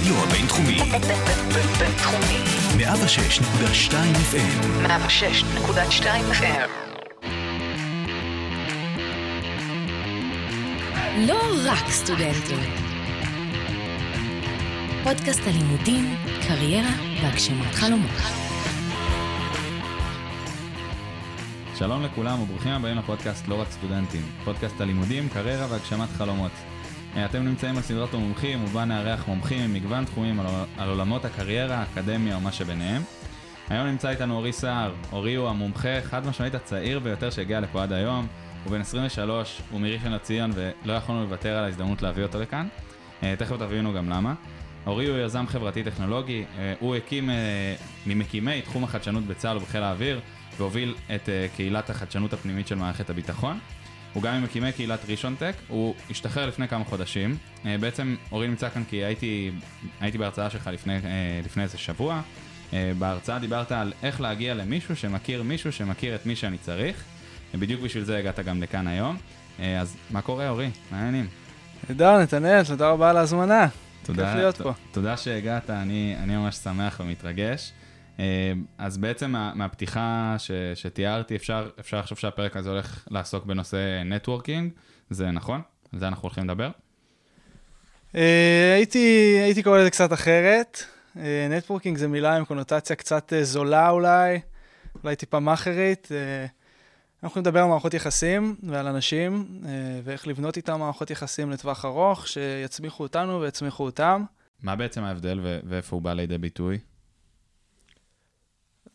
הרדיו הבינתחומי. בינתחומי. 106.2 FM. 106.2 FM. לא רק סטודנטים. פודקאסט הלימודים, קריירה והגשמת חלומות. שלום לכולם וברוכים הבאים לפודקאסט לא רק סטודנטים, פודקאסט הלימודים, קריירה והגשמת חלומות. אה, אתם נמצאים בסדרת המומחים ובה נארח מומחים ממגוון תחומים על, על עולמות הקריירה, האקדמיה או מה שביניהם. היום נמצא איתנו אורי סער, אורי הוא המומחה חד משמעית הצעיר ביותר שהגיע לפה עד היום, הוא בן 23, הוא מראשון לציון ולא יכולנו לוותר על ההזדמנות להביא אותו לכאן. אה, תכף תבינו גם למה. אורי הוא יזם חברתי טכנולוגי, אה, הוא הקים ממקימי תחום החדשנות בצה"ל ובחיל האוויר, והוביל את קהילת החדשנות הפנימית של מערכת הביטחון. הוא גם ממקימי קהילת ראשון טק, הוא השתחרר לפני כמה חודשים. אה, בעצם אורי נמצא כאן כי הייתי, הייתי בהרצאה שלך לפני, אה, לפני איזה שבוע. אה, בהרצאה דיברת על איך להגיע למישהו שמכיר מישהו שמכיר את מי שאני צריך. בדיוק בשביל זה הגעת גם לכאן היום. אז מה קורה אורי? מה העניינים? נהדר, נתנאל, תודה רבה על ההזמנה. תודה, כיף להיות פה. תודה שהגעת, אני, אני ממש שמח ומתרגש. אה, אז בעצם מה, מהפתיחה ש, שתיארתי, אפשר, אפשר לחשוב שהפרק הזה הולך לעסוק בנושא נטוורקינג, זה נכון? על זה אנחנו הולכים לדבר? אה, הייתי, הייתי קורא לזה קצת אחרת. נטוורקינג זה מילה עם קונוטציה קצת אה, זולה אולי, אולי טיפה מאכרית. אנחנו יכולים לדבר על מערכות יחסים ועל אנשים, ואיך לבנות איתם מערכות יחסים לטווח ארוך, שיצמיחו אותנו ויצמיחו אותם. מה בעצם ההבדל ואיפה הוא בא לידי ביטוי?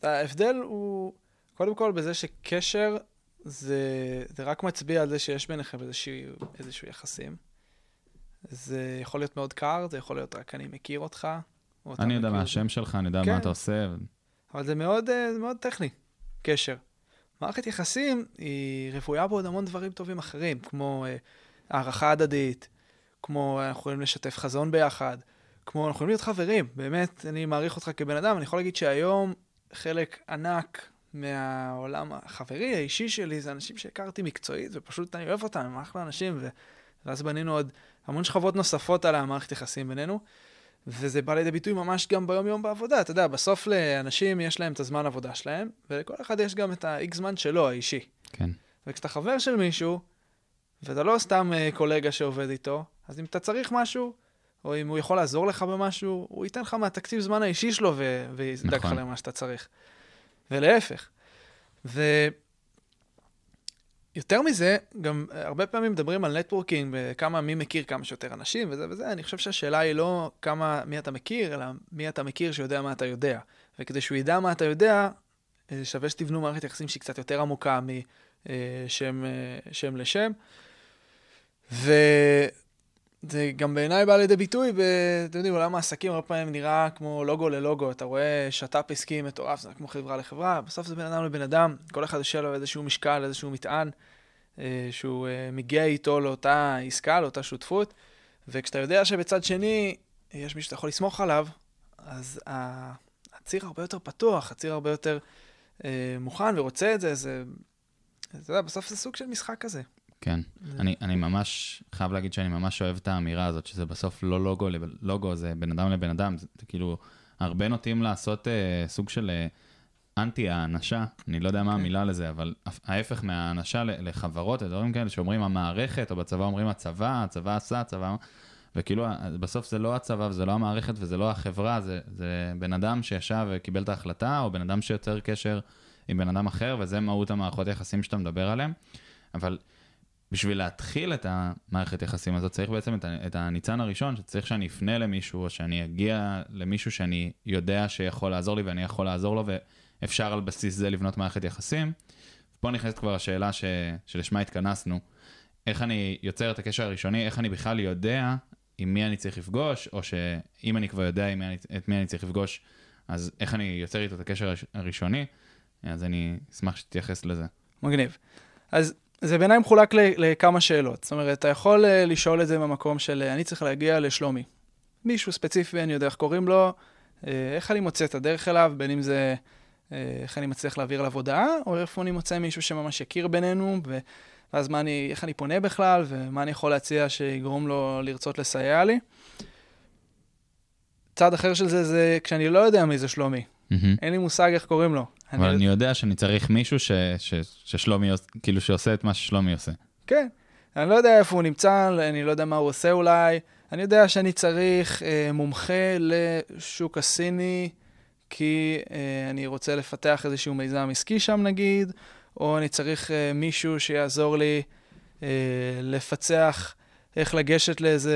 ההבדל הוא, קודם כל, בזה שקשר זה, זה רק מצביע על זה שיש ביניכם איזשהו, איזשהו יחסים. זה יכול להיות מאוד קר, זה יכול להיות רק אני מכיר אותך. אני יודע מה השם שלך, אני יודע כן. מה אתה עושה. אבל זה מאוד, אה, זה מאוד טכני, קשר. מערכת יחסים היא רפויה בעוד המון דברים טובים אחרים, כמו אה, הערכה הדדית, כמו אנחנו יכולים לשתף חזון ביחד, כמו אנחנו יכולים להיות חברים. באמת, אני מעריך אותך כבן אדם, אני יכול להגיד שהיום חלק ענק מהעולם החברי, האישי שלי, זה אנשים שהכרתי מקצועית, ופשוט אני אוהב אותם, הם אחלה אנשים, ו... ואז בנינו עוד המון שכבות נוספות על המערכת יחסים בינינו, וזה בא לידי ביטוי ממש גם ביום-יום בעבודה. אתה יודע, בסוף לאנשים יש להם את הזמן עבודה שלהם, ולכל אחד יש גם את ה-X זמן שלו, האישי. כן. וכשאתה חבר של מישהו, ואתה לא סתם uh, קולגה שעובד איתו, אז אם אתה צריך משהו, או אם הוא יכול לעזור לך במשהו, הוא ייתן לך מהתקציב זמן האישי שלו ו- ויזדק נכון. לך למה שאתה צריך. ולהפך. ויותר מזה, גם הרבה פעמים מדברים על נטוורקינג, וכמה מי מכיר כמה שיותר אנשים וזה וזה, אני חושב שהשאלה היא לא כמה, מי אתה מכיר, אלא מי אתה מכיר שיודע מה אתה יודע. וכדי שהוא ידע מה אתה יודע, אה, שווה שתבנו מערכת יחסים שהיא קצת יותר עמוקה משם אה, שם לשם. ו... זה גם בעיניי בא לידי ביטוי, ב, אתם יודעים, עולם העסקים הרבה פעמים נראה כמו לוגו ללוגו, אתה רואה שת"פ עסקי מטורף, זה כמו חברה לחברה, בסוף זה בן אדם לבן אדם, כל אחד יש לו איזשהו משקל, איזשהו מטען, אה, שהוא אה, מגיע איתו לאותה עסקה, לאותה שותפות, וכשאתה יודע שבצד שני יש מישהו שאתה יכול לסמוך עליו, אז הציר הרבה יותר פתוח, הציר הרבה יותר אה, מוכן ורוצה את זה, זה, אתה יודע, בסוף זה סוג של משחק כזה. כן. אני, אני ממש חייב להגיד שאני ממש אוהב את האמירה הזאת, שזה בסוף לא לוגו לוגו, זה בן אדם לבן אדם. זה, זה כאילו, הרבה נוטים לעשות אה, סוג של אה, אנטי האנשה, אני לא יודע מה. כן. המילה לזה, אבל ההפך מהאנשה לחברות, דברים כאלה שאומרים המערכת, או בצבא אומרים הצבא, הצבא עשה, הצבא... וכאילו, בסוף זה לא הצבא וזה לא המערכת וזה לא החברה, זה, זה בן אדם שישב וקיבל את ההחלטה, או בן אדם שיוצר קשר עם בן אדם אחר, וזה מהות המערכות היחסים שאתה מדבר עליהם. אבל בשביל להתחיל את המערכת יחסים הזאת, צריך בעצם את הניצן הראשון, שצריך שאני אפנה למישהו, או שאני אגיע למישהו שאני יודע שיכול לעזור לי ואני יכול לעזור לו, ואפשר על בסיס זה לבנות מערכת יחסים. פה נכנסת כבר השאלה ש... שלשמה התכנסנו. איך אני יוצר את הקשר הראשוני, איך אני בכלל יודע עם מי אני צריך לפגוש, או שאם אני כבר יודע מי אני, את מי אני צריך לפגוש, אז איך אני יוצר איתו את הקשר הראשוני, אז אני אשמח שתתייחס לזה. מגניב. אז זה בעיניי מחולק לכמה שאלות. זאת אומרת, אתה יכול אה, לשאול את זה במקום של אה, אני צריך להגיע לשלומי. מישהו ספציפי, אני יודע איך קוראים לו, אה, איך אני מוצא את הדרך אליו, בין אם זה איך אני מצליח להעביר עליו הודעה, או איפה אני מוצא מישהו שממש יכיר בינינו. ואז אני, איך אני פונה בכלל, ומה אני יכול להציע שיגרום לו לרצות לסייע לי. צד אחר של זה, זה כשאני לא יודע מי זה שלומי. מהמם. אין לי מושג איך קוראים לו. אבל אני יודע שאני צריך מישהו ש- ש- ששלומי, כאילו שעושה את מה ששלומי עושה. כן. אני לא יודע איפה הוא נמצא, אני לא יודע מה הוא עושה אולי. אני יודע שאני צריך אה, מומחה לשוק הסיני, כי אה, אני רוצה לפתח איזשהו מיזם עסקי שם נגיד, או אני צריך אה, מישהו שיעזור לי אה, לפצח איך לגשת לאיזה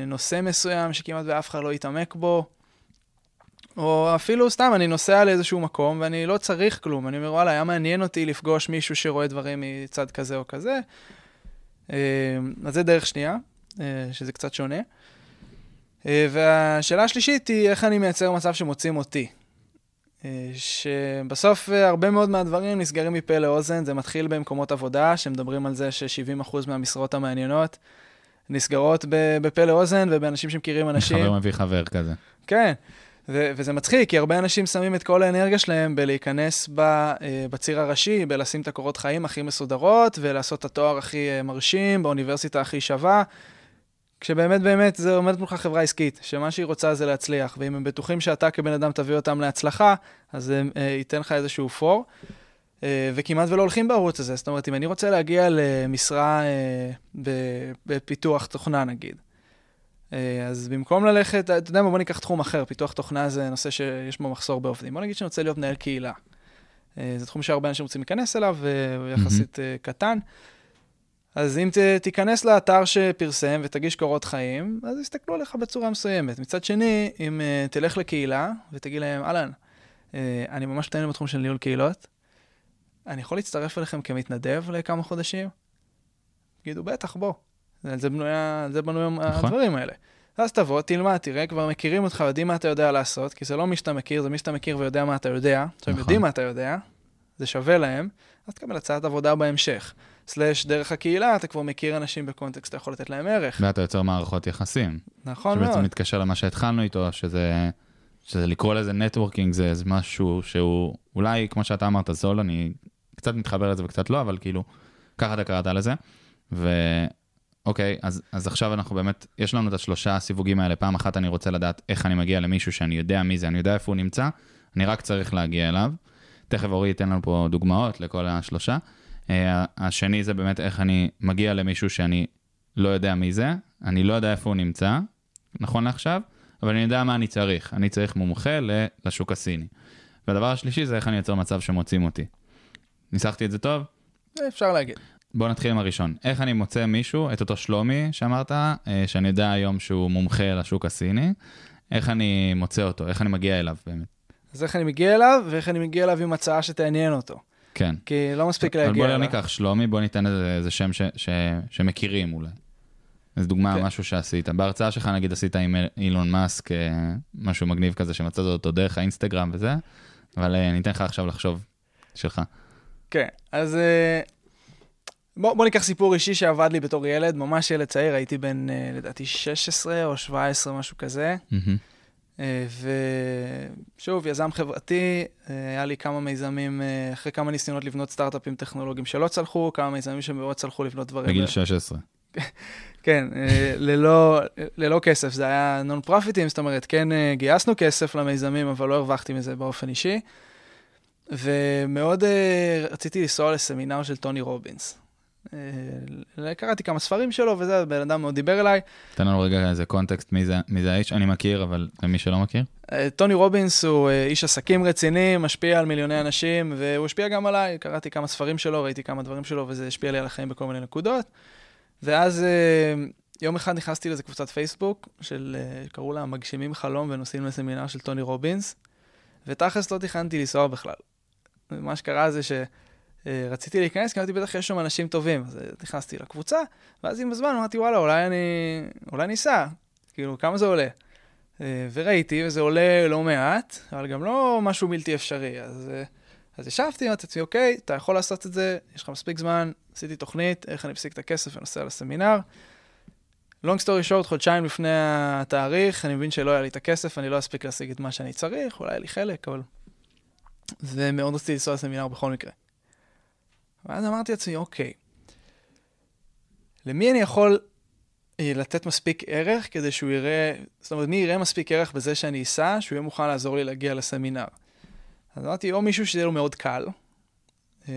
אה, נושא מסוים שכמעט ואף אחד לא יתעמק בו. או אפילו סתם, אני נוסע לאיזשהו מקום ואני לא צריך כלום. אני אומר, וואלה, היה מעניין אותי לפגוש מישהו שרואה דברים מצד כזה או כזה. אה, אז זה דרך שנייה, אה, שזה קצת שונה. אה, והשאלה השלישית היא איך אני מייצר מצב שמוצאים אותי. שבסוף הרבה מאוד מהדברים נסגרים מפה לאוזן, זה מתחיל במקומות עבודה, שמדברים על זה ש-70% מהמשרות המעניינות נסגרות בפה לאוזן ובאנשים שמכירים אנשים. חבר מביא חבר כזה. כן, ו- וזה מצחיק, כי הרבה אנשים שמים את כל האנרגיה שלהם בלהיכנס ב- אה, בציר הראשי, בלשים את הקורות חיים הכי מסודרות, ולעשות את התואר הכי אה, מרשים, באוניברסיטה הכי שווה, כשבאמת באמת זה עומדת מולך חברה עסקית, שמה שהיא רוצה זה להצליח, ואם הם בטוחים שאתה כבן אדם תביא אותם להצלחה, אז זה אה, ייתן לך איזשהו פור. וכמעט ולא הולכים בערוץ הזה, זאת אומרת, אם אני רוצה להגיע למשרה בפיתוח תוכנה נגיד, אז במקום ללכת, אתה יודע מה, בוא ניקח תחום אחר, פיתוח תוכנה זה נושא שיש בו מחסור בעובדים. בוא נגיד שאני רוצה להיות מנהל קהילה. אה, זה תחום שהרבה אנשים רוצים להיכנס אליו, והוא יחסית אה, קטן. אז אם ת, תיכנס לאתר שפרסם ותגיש קורות חיים, אז יסתכלו עליך בצורה מסוימת. מצד שני, אם uh, תלך לקהילה ותגיד להם, אהלן, uh, אני ממש מתעניין בתחום של ניהול קהילות, אני יכול להצטרף אליכם כמתנדב לכמה חודשים? תגידו, בטח, בוא. על זה בנויה, זה בנויה נכון. הדברים האלה. אז תבוא, תלמד, תראה, כבר מכירים אותך, יודעים מה אתה יודע לעשות, כי זה לא מי שאתה מכיר, זה מי שאתה מכיר ויודע מה אתה יודע. עכשיו, נכון. יודעים מה אתה יודע, זה שווה להם, אז תקבל הצעת עבודה בהמשך. סלאש דרך הקהילה, אתה כבר מכיר אנשים בקונטקסט, אתה יכול לתת להם ערך. ואתה יוצר מערכות יחסים. נכון מאוד. שבעצם מתקשר למה שהתחלנו איתו, שזה, שזה לקרוא לזה נטוורקינג, זה, זה משהו שהוא אולי, כמו שאתה אמרת, זול, אני קצת מתחבר לזה וקצת לא, אבל כאילו, ככה אתה קראת לזה. ואוקיי, אז, אז עכשיו אנחנו באמת, יש לנו את השלושה הסיווגים האלה. פעם אחת אני רוצה לדעת איך אני מגיע למישהו שאני יודע מי זה, אני יודע איפה הוא נמצא, אני רק צריך להגיע אליו. תכף אורי ייתן לנו פה דוגמאות לכל השלושה. אה, השני זה באמת איך אני מגיע למישהו שאני לא יודע מי זה, אני לא יודע איפה הוא נמצא, נכון לעכשיו, אבל אני יודע מה אני צריך. אני צריך מומחה לשוק הסיני. והדבר השלישי זה איך אני יוצר מצב שמוצאים אותי. ניסחתי את זה טוב? אפשר להגיד. בואו נתחיל עם הראשון. איך אני מוצא מישהו, את אותו שלומי שאמרת, אה, שאני יודע היום שהוא מומחה לשוק הסיני, איך אני מוצא אותו, איך אני מגיע אליו באמת. אז איך אני מגיע אליו, ואיך אני מגיע אליו עם הצעה שתעניין אותו. כן. כי לא מספיק להגיע בוא לא אליו. ניקח שלומי, בוא ניתן איזה, איזה שם ש, ש, שמכירים אולי. איזה דוגמה, כן. משהו שעשית. בהרצאה שלך נגיד עשית עם אילון מאסק, אה, משהו מגניב כזה שמצאת אותו דרך האינסטגרם וזה, אבל אה, אני אתן לך עכשיו לחשוב שלך. כן, אז בוא, בוא ניקח סיפור אישי שעבד לי בתור ילד, ממש ילד צעיר, הייתי בן אה, לדעתי 16 או 17, משהו כזה. אה, ושוב, יזם חברתי, אה, היה לי כמה מיזמים, אחרי כמה ניסיונות לבנות סטארט-אפים טכנולוגיים שלא צלחו, כמה מיזמים שמאוד צלחו לבנות דברים. בגיל ב- 16. כן, ללא, ללא כסף, זה היה נון פרופיטים, זאת אומרת, כן גייסנו כסף למיזמים, אבל לא הרווחתי מזה באופן אישי. ומאוד אה, רציתי לנסוע לסמינר של טוני רובינס. אה, קראתי כמה ספרים שלו וזה, בן אדם מאוד דיבר אליי. תן לנו רגע איזה קונטקסט מי זה, מי זה האיש, אני מכיר, אבל למי שלא מכיר. אה, טוני רובינס הוא אה, איש עסקים רציני, משפיע על מיליוני אנשים, והוא השפיע גם עליי, קראתי כמה ספרים שלו, ראיתי כמה דברים שלו, וזה השפיע לי על החיים בכל מיני נקודות. ואז יום אחד נכנסתי לאיזה קבוצת פייסבוק, של, קראו לה מגשימים חלום ונוסעים לסמינר של טוני רובינס, ותכלס לא תכננתי לנסוע בכלל. מה שקרה זה שרציתי להיכנס, כי אמרתי, בטח יש שם אנשים טובים. אז אה, נכנסתי לקבוצה, ואז עם הזמן אמרתי, וואלה, אולי אני, אולי ניסע. כאילו, כמה זה עולה? אה, וראיתי, וזה עולה לא מעט, אבל גם לא משהו בלתי אפשרי. אז, אה, אז ישבתי, אמרתי לעצמי, אוקיי, אתה יכול לעשות את זה, יש לך מספיק זמן, עשיתי תוכנית, איך אני מפסיק את הכסף ונוסע לסמינר. long story short, חודשיים לפני התאריך, אני מבין שלא היה לי את הכסף, אני לא אספיק להשיג את מה שאני צריך, אולי היה לי חלק, אבל... ומאוד רציתי לנסוע לסמינר בכל מקרה. ואז אמרתי לעצמי, אוקיי, למי אני יכול אה, לתת מספיק ערך כדי שהוא יראה, זאת אומרת, מי יראה מספיק ערך בזה שאני אסע, שהוא יהיה מוכן לעזור לי להגיע לסמינר. אז אמרתי, או מישהו שזה יהיה לו מאוד קל, אה,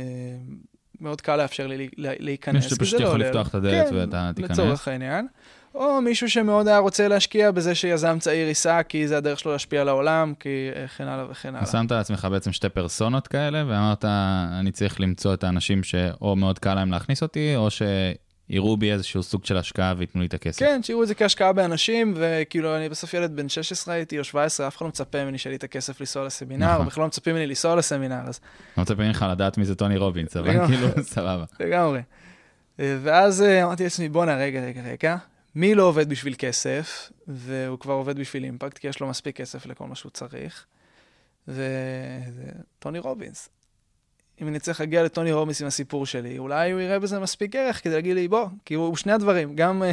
מאוד קל לאפשר לי לה- להיכנס. מישהו כי שפשוט זה לא יכול עולה- לפתוח את הדלת כן, ואתה תיכנס. לצורך העניין. או מישהו שמאוד היה רוצה להשקיע בזה שיזם צעיר ייסע, כי זה הדרך שלו להשפיע על העולם, כי אה, כן הלאה וכן הלאה. שמת לעצמך בעצם שתי פרסונות כאלה, ואמרת, אני צריך למצוא את האנשים שאו מאוד קל להם להכניס אותי, או שיראו בי איזשהו סוג של השקעה וייתנו לי את הכסף. כן, שיראו את זה כהשקעה באנשים, וכאילו, אני בסוף ילד בן 16 הייתי, או 17, אף אחד לא מצפה ממני שיהיה לי את הכסף לנסוע לסמינר, נכון. בכלל לא מצפים ממני לנסוע לסמינר, אז לא מצפה ממך לדעת מי זה טוני רובינס, אבל. כאילו, סבבה. לגמרי. אה, ואז אה, אמרתי לעצמי, בואנה, רגע, רגע, רגע, מי לא עובד בשביל כסף, והוא כבר עובד בשביל אימפקט, כי יש לו מספיק כסף לכל מה שהוא צריך, וזה טוני רובינס. אם אני צריך להגיע לטוני רובינס עם הסיפור שלי, אולי הוא יראה בזה מספיק ערך כדי להגיד לי, בוא, כי הוא שני הדברים, גם, אה,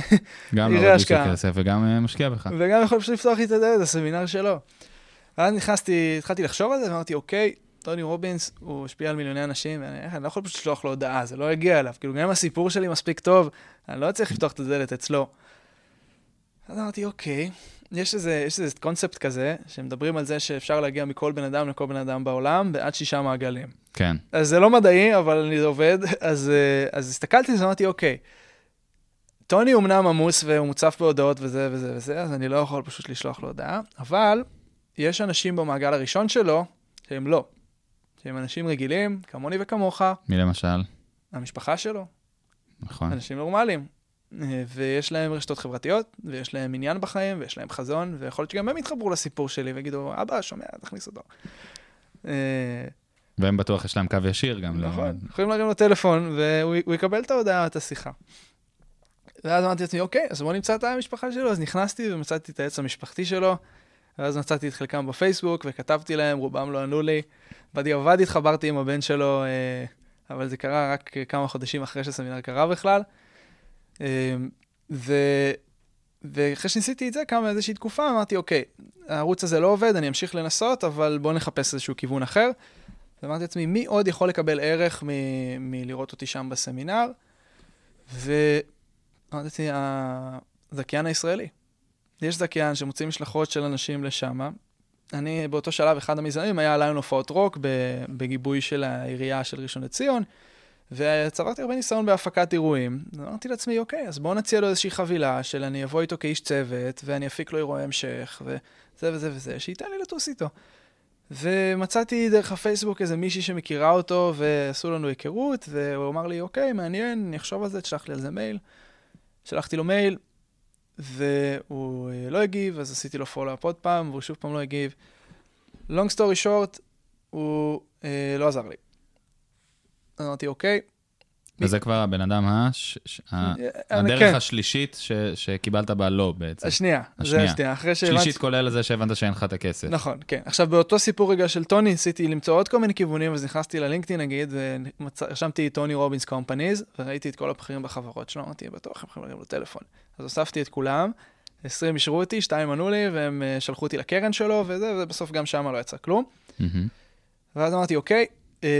גם יראה לא עובד בשביל השקעה. כסף וגם אה, משקיע בך. וגם יכול פשוט לפתוח לי את הדלת, הסמינר שלו. ואז נכנסתי, התחלתי לחשוב על זה, ואמרתי, אוקיי, טוני רובינס, הוא השפיע על מיליוני אנשים, ואני אני לא יכול פשוט לשלוח לו הודעה, זה לא יגיע אליו. כאילו, גם אם הסיפור שלי מספיק טוב, אני לא צריך לפתוח את הדלת אצלו. אז אמרתי, אוקיי, יש איזה, יש איזה קונספט כזה, שמדברים על זה שאפשר להגיע מכל בן אדם לכל בן אדם בעולם, בעד שישה מעגלים. כן. אז זה לא מדעי, אבל זה עובד. אז, אה, אז הסתכלתי על זה, אמרתי, אוקיי, טוני אומנם עמוס והוא מוצף בהודעות וזה וזה וזה, אז אני לא יכול פשוט לשלוח לו הודעה, אבל יש אנשים במעגל הראשון שלו שהם לא. שהם אנשים רגילים, כמוני וכמוך, מי למשל? המשפחה שלו, נכון. אנשים נורמליים. ויש להם רשתות חברתיות, ויש להם עניין בחיים, ויש להם חזון, ויכול להיות שגם הם יתחברו לסיפור שלי ויגידו, אבא, שומע, תכניס אותו. אה, והם בטוח יש להם קו ישיר גם. לא- נכון, יכולים להרים לו טלפון והוא הוא יקבל את ההודעה, את השיחה. ואז אמרתי לעצמי, אוקיי, אז בוא נמצא את המשפחה שלו, אז נכנסתי ומצאתי את העץ המשפחתי שלו, ואז מצאתי את חלקם בפייסבוק וכתבתי להם, רובם לא ענו לי. בדיעבד התחברתי עם הבן שלו, אה, אבל זה קרה רק כמה חודשים אחרי שהסמינר קרה בכלל. אה, ו... ואחרי שניסיתי את זה, קמה איזושהי תקופה, אמרתי, אוקיי, הערוץ הזה לא עובד, אני אמשיך לנסות, אבל בוא נחפש איזשהו כיוון אחר. ואמרתי לעצמי, מי עוד יכול לקבל ערך מ- מלראות אותי שם בסמינר? ואמרתי, הזכיין הישראלי. יש זכיין שמוציא משלחות של אנשים לשם. אני באותו שלב, אחד המיזמים היה ליון הופעות רוק בגיבוי של העירייה של ראשון לציון, וצברתי הרבה ניסיון בהפקת אירועים. אמרתי לעצמי, אוקיי, אז בואו נציע לו איזושהי חבילה של אני אבוא איתו כאיש צוות, ואני אפיק לו אירועי המשך, וזה וזה וזה, שייתן לי לטוס איתו. ומצאתי דרך הפייסבוק איזה מישהי שמכירה אותו, ועשו לנו היכרות, והוא אמר לי, אוקיי, מעניין, אני אחשוב על זה, תשלח לי על זה מייל. שלחתי לו מייל, והוא אה, לא הגיב, אז עשיתי לו פולו-אפ עוד פעם, והוא שוב פעם לא הגיב. long story short, הוא אה, לא עזר לי. אז אמרתי, אוקיי. וזה כבר הבן אדם הש... ש- ה- אה, הדרך כן. השלישית ש- שקיבלת בה לא בעצם. השנייה, זה השנייה. אחרי שהבנתי... שלישית כולל זה שהבנת שאין לך את הכסף. נכון, כן. עכשיו, באותו סיפור רגע של טוני, ניסיתי למצוא עוד כל מיני כיוונים, אז נכנסתי ללינקדאין נגיד, ורשמתי טוני רובינס קומפניז, וראיתי את כל הבכירים בחברות שלו, אמרתי, בטוח הם יכולים להרים לו טלפון. אז הוספתי את כולם, 20 אישרו אותי, שתיים ענו לי, והם אה, שלחו אותי לקרן שלו, וזה, ובסוף גם שם לא יצא כלום. ואז אמרתי, אוקיי, אה,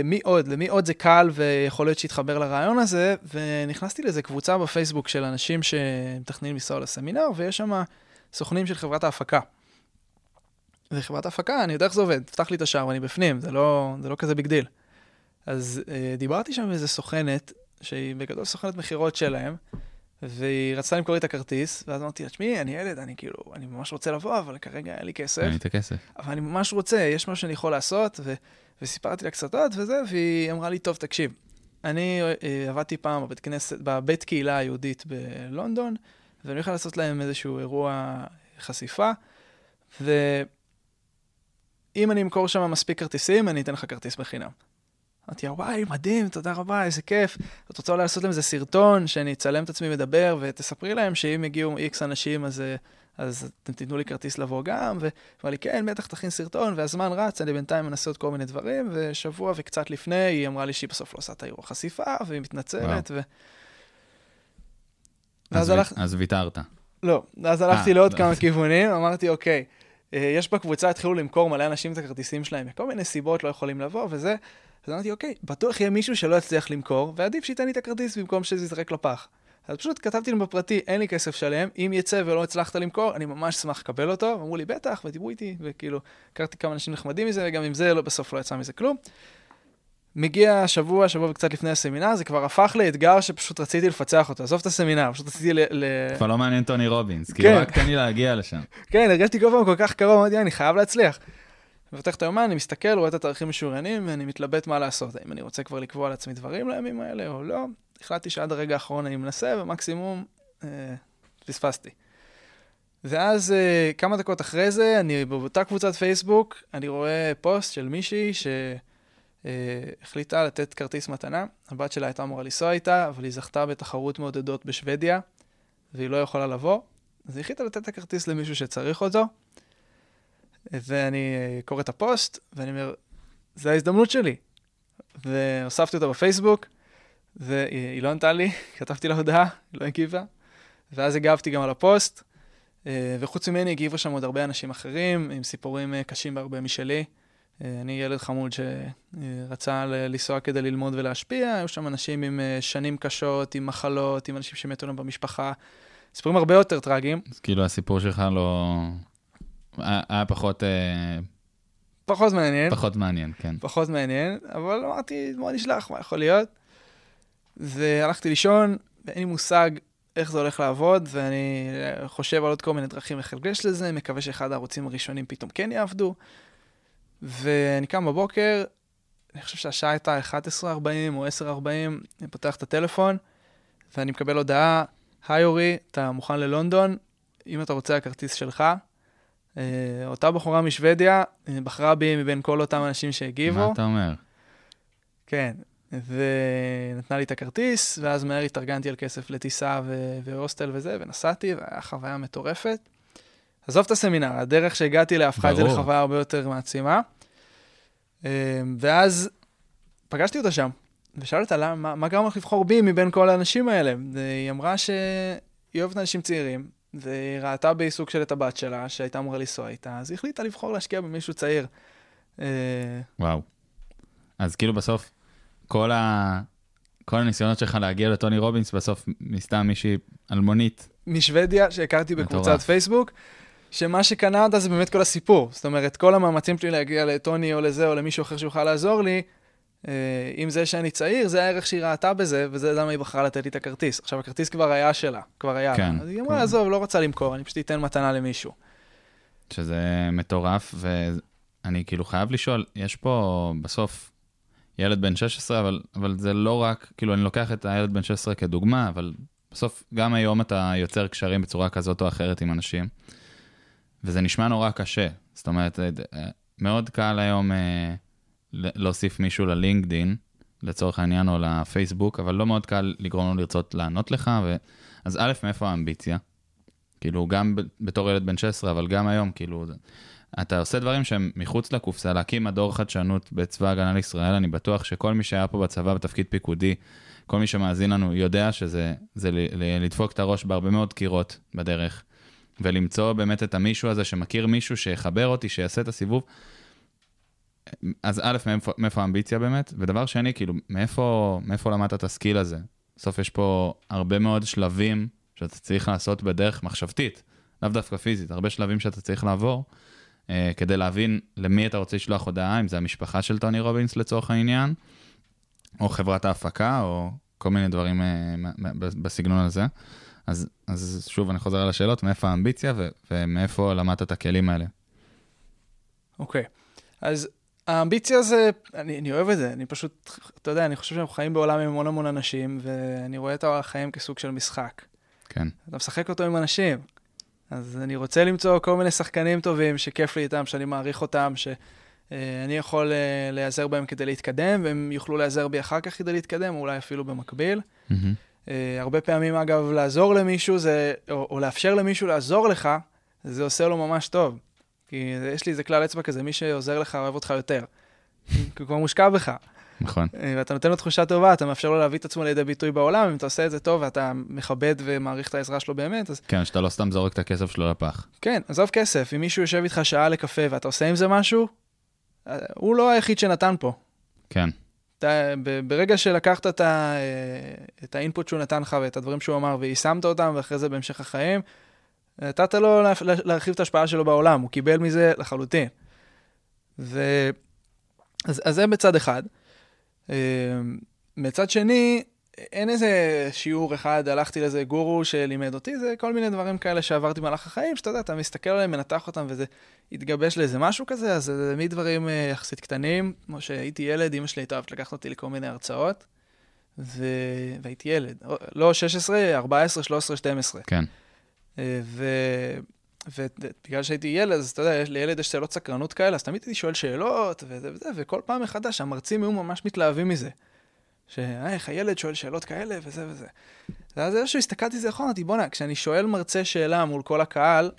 מי עוד? למי עוד זה קל ויכול להיות שיתחבר לרעיון הזה? ונכנסתי לאיזה קבוצה בפייסבוק של אנשים שמתכננים לנסוע לסמינר, ויש שם סוכנים של חברת ההפקה. וחברת ההפקה, אני יודע איך זה עובד, תפתח לי את השער ואני בפנים, זה לא, זה לא כזה big deal. אז אה, דיברתי שם עם איזה סוכנת, שהיא בגדול סוכנת מכירות שלהם, והיא רצתה למכור לי את הכרטיס, ואז אמרתי לה, תשמעי, אני ילד, אני כאילו, אני ממש רוצה לבוא, אבל כרגע אין לי כסף. אין לי את הכסף. אבל אני ממש רוצה, יש משהו שאני יכול לעשות, ו- וסיפרתי לה קצת עוד וזה, והיא אמרה לי, טוב, תקשיב, אני אה, עבדתי פעם בבית כנסת, בבית קהילה היהודית בלונדון, ואני הולך לעשות להם איזשהו אירוע חשיפה, ואם אני אמכור שם מספיק כרטיסים, אני אתן לך כרטיס בחינם. אמרתי לה, וואי, מדהים, תודה רבה, איזה כיף. את רוצה אולי לעשות להם איזה סרטון, שאני אצלם את עצמי מדבר, ותספרי להם שאם יגיעו איקס אנשים, אז, אה, אז אתם תיתנו לי כרטיס לבוא גם, ואמר לי, כן, בטח תכין סרטון, והזמן רץ, אני בינתיים מנסה עוד כל מיני דברים, ושבוע וקצת לפני, היא אמרה לי שהיא בסוף לא עושה את האירוע חשיפה, והיא מתנצלת, ו... ואז אז הלך... ו- אז ויתרת. לא, אז הלכתי אה, לעוד לא. כמה כיוונים, אמרתי, אוקיי, אה, יש בקבוצה, התחילו למכור מלא אנשים את הכרטיסים שלהם, מכל מיני סיבות לא יכולים לבוא וזה, אז אמרתי, אוקיי, בטוח יהיה מישהו שלא יצליח למכור, ועדיף שייתן לי את הכרטיס במקום שזה יזרק לפח. אז פשוט כתבתי להם בפרטי, אין לי כסף שלם, אם יצא ולא הצלחת למכור, אני ממש אשמח לקבל אותו. אמרו לי, בטח, ודיברו איתי, וכאילו, הכרתי כמה אנשים נחמדים מזה, וגם עם זה לא, בסוף לא יצא מזה כלום. מגיע שבוע, שבוע וקצת לפני הסמינר, זה כבר הפך לאתגר שפשוט רציתי לפצח אותו. עזוב את הסמינר, פשוט רציתי ל... ל... כבר לא מעניין טוני רובינס, כאילו כן. רק תן לי להגיע לשם. כן, הרגשתי כל פעם כל כך קרוב, אמרתי, אני חייב להצליח. מפתח את היומן, אני מסתכל, רואה את התאריכים משוריינים, ואני מתלבט מה לעשות. האם אני רוצה כבר לקבוע לעצמי דברים לימים האלה או לא. החלטתי שעד הרגע האחרון אני מנסה, ומקסימום אה, פספסתי. ואז אה, כמה דקות אחרי זה, אני באותה קבוצת פייסבוק, אני רואה פוסט של מישהי שהחליטה לתת כרטיס מתנה. הבת שלה הייתה אמורה לנסוע איתה, אבל היא זכתה בתחרות מעודדות בשוודיה, והיא לא יכולה לבוא. אז היא החליטה לתת את הכרטיס למישהו שצריך אותו. ואני אה, קורא את הפוסט, ואני אומר, זו ההזדמנות שלי. והוספתי אותה בפייסבוק, והיא לא ענתה לי, כתבתי לה הודעה, היא לא הגיבה. ואז הגבתי גם על הפוסט, אה, וחוץ ממני הגיבו שם עוד הרבה אנשים אחרים, עם סיפורים אה, קשים בהרבה משלי. אני ילד חמוד שרצה לנסוע כדי ללמוד ולהשפיע, היו שם אנשים עם שנים קשות, עם מחלות, עם אנשים שמתו להם במשפחה. סיפורים הרבה יותר טרגיים. אז כאילו הסיפור שלך לא... היה היה פחות, אה, פחות מעניין. פחות מעניין, כן. פחות מעניין, אבל אמרתי, בוא נשלח, מה יכול להיות? והלכתי לישון, ואין לי מושג איך זה הולך לעבוד, ואני חושב על עוד כל מיני דרכים איך לגשת לזה, מקווה שאחד הערוצים הראשונים פתאום כן יעבדו. ואני קם בבוקר, אני חושב שהשעה הייתה 11:40 או 10:40, אני פותח את הטלפון, ואני מקבל הודעה, היי אורי, אתה מוכן ללונדון? אם אתה רוצה הכרטיס שלך. אה, אותה בחורה משוודיה אה, בחרה בי מבין כל אותם אנשים שהגיבו. מה אתה אומר? כן, ונתנה לי את הכרטיס, ואז מהר התארגנתי על כסף לטיסה ו- והוסטל וזה, ונסעתי, והיה חוויה מטורפת. עזוב את הסמינר, הדרך שהגעתי אליה הפכה את זה. לחוויה הרבה יותר מעצימה. אה, ואז פגשתי אותה שם, ושאלתי אותה למה, מה, מה גרם לך לבחור בי מבין כל האנשים האלה? והיא אמרה שהיא אוהבת אנשים צעירים, והיא ראתה בי סוג של את הבת שלה, שהייתה אמורה לנסוע איתה, אז היא החליטה לבחור להשקיע במישהו צעיר. אה, וואו. אז כאילו בסוף, כל, ה... כל הניסיונות שלך להגיע לטוני רובינס, בסוף מסתם מישהי אלמונית. משוודיה שהכרתי בקבוצת מטורף. פייסבוק, שמה שקנה אותה זה באמת כל הסיפור. זאת אומרת, כל המאמצים שלי להגיע לטוני או לזה או למישהו אחר שיוכל לעזור לי, עם זה שאני צעיר, זה הערך שהיא ראתה בזה, וזה למה היא בחרה לתת לי את הכרטיס. עכשיו, הכרטיס כבר היה שלה, כבר היה כן, לה. אז היא אמרה, כן. עזוב, לא רוצה למכור, אני פשוט אתן מתנה למישהו. שזה מטורף, ואני כאילו חייב לשאול, יש פה בסוף ילד בן 16, אבל, אבל זה לא רק, כאילו אני לוקח את הילד בן 16 כדוגמה, אבל בסוף גם היום אתה יוצר קשרים בצורה כזאת או אחרת עם אנשים, וזה נשמע נורא קשה. זאת אומרת, אה, מאוד קל היום אה, להוסיף מישהו ללינקדין, לצורך העניין, או לפייסבוק, אבל לא מאוד קל לגרום לו לרצות לענות לך, ו... אז א', מאיפה האמביציה? כאילו, גם בתור ילד בן 16, אבל גם היום, כאילו, אתה עושה דברים שהם מחוץ לקופסה, להקים מדור חדשנות בצבא ההגנה לישראל, אני בטוח שכל מי שהיה פה בצבא בתפקיד פיקודי, כל מי שמאזין לנו יודע שזה לדפוק את הראש בהרבה מאוד קירות בדרך, ולמצוא באמת את המישהו הזה שמכיר מישהו שיחבר אותי, שיעשה את הסיבוב. אז א', מאיפה, מאיפה האמביציה באמת? ודבר שני, כאילו, מאיפה, מאיפה למדת את הסקיל הזה? בסוף יש פה הרבה מאוד שלבים שאתה צריך לעשות בדרך מחשבתית, לאו דווקא פיזית, הרבה שלבים שאתה צריך לעבור, אה, כדי להבין למי אתה רוצה לשלוח הודעה, אם זה המשפחה של טוני רובינס לצורך העניין, או חברת ההפקה, או כל מיני דברים אה, בסגנון הזה. אז, אז שוב, אני חוזר על השאלות, מאיפה האמביציה ו- ומאיפה למדת את הכלים האלה? אוקיי. אז האמביציה זה, אני, אני אוהב את זה, אני פשוט, אתה יודע, אני חושב שאנחנו חיים בעולם עם המון המון אנשים, ואני רואה את החיים כסוג של משחק. כן, אתה משחק אותו עם אנשים. אז אני רוצה למצוא כל מיני שחקנים טובים שכיף לי איתם, שאני מעריך אותם, שאני יכול אה, להיעזר בהם כדי להתקדם, והם יוכלו להיעזר בי אחר כך כדי להתקדם, או אולי אפילו במקביל. אה, הרבה פעמים, אגב, לעזור למישהו, זה, או, או לאפשר למישהו לעזור לך, זה עושה לו ממש טוב. כי יש לי איזה כלל אצבע כזה, מי שעוזר לך אוהב אותך יותר. כי הוא כבר מושקע בך. נכון. אה, ואתה נותן לו תחושה טובה, אתה מאפשר לו להביא את עצמו לידי ביטוי בעולם, אם אתה עושה את זה טוב ואתה מכבד ומעריך את העזרה שלו באמת, אז כן, שאתה לא סתם זורק את הכסף שלו לפח. כן, עזוב כסף, אם מישהו יושב איתך שעה לקפה ואתה עושה עם זה משהו, אה, הוא לא היחיד שנתן פה. כן, אתה, ברגע שלקחת את, ה, אה, את האינפוט שהוא נתן לך ואת הדברים שהוא אמר ויישמת אותם, ואחרי זה בהמשך החיים, נתת לו לה, לה- להרחיב את ההשפעה שלו בעולם, הוא קיבל מזה לחלוטין. ו... אז, אז זה בצד אחד. אה, מצד שני, אין איזה שיעור אחד, הלכתי לאיזה גורו שלימד אותי, זה כל מיני דברים כאלה שעברתי במהלך החיים, שאתה יודע, אתה מסתכל עליהם, מנתח אותם, וזה התגבש לאיזה משהו כזה, אז זה מדברים אה, יחסית קטנים, כמו שהייתי ילד, אמא שלי הייתה אוהבת לקחת אותי לכל מיני הרצאות, ו... והייתי ילד, לא 16, 14, 13, 12. כן. אה, ו... ובגלל שהייתי ילד, אז אתה יודע, לילד יש שאלות סקרנות כאלה, אז תמיד הייתי שואל שאלות, וזה וזה, וכל פעם מחדש המרצים היו ממש מתלהבים מזה. שאיך הילד שואל שאלות כאלה, וזה וזה. ואז איזשהו הסתכלתי על זה נכון, אמרתי, בואנה, כשאני שואל מרצה שאלה מול כל הקהל,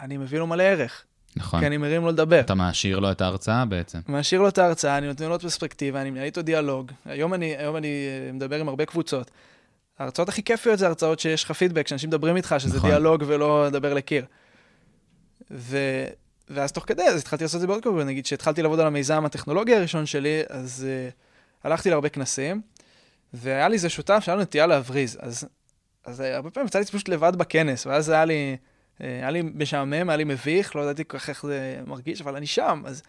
אני מביא לו מלא ערך, נכון. כי אני מרים לו לדבר. אתה מעשיר לו את ההרצאה בעצם. משאיר לו את ההרצאה, אני נותן לו פרספקטיבה, אני מנהל איתו דיאלוג. היום אני, היום אני אה, מדבר עם הרבה קבוצות. ההרצאות הכי כיפיות זה הרצאות שיש לך פידבק, שאנשים מדברים איתך, שזה נכון. דיאלוג ולא לדבר לקיר. ו... ואז תוך כדי, אז התחלתי לעשות את זה בעוד כמה, נגיד שהתחלתי לעבוד על המיזם הטכנולוגי הראשון שלי, אז uh, הלכתי להרבה כנסים, והיה לי איזה שותף שהיה לו נטייה להבריז. אז, אז הרבה פעמים יצא לי פשוט לבד בכנס, ואז היה לי, uh, היה לי משעמם, היה לי מביך, לא ידעתי כל כך איך זה מרגיש, אבל אני שם, אז...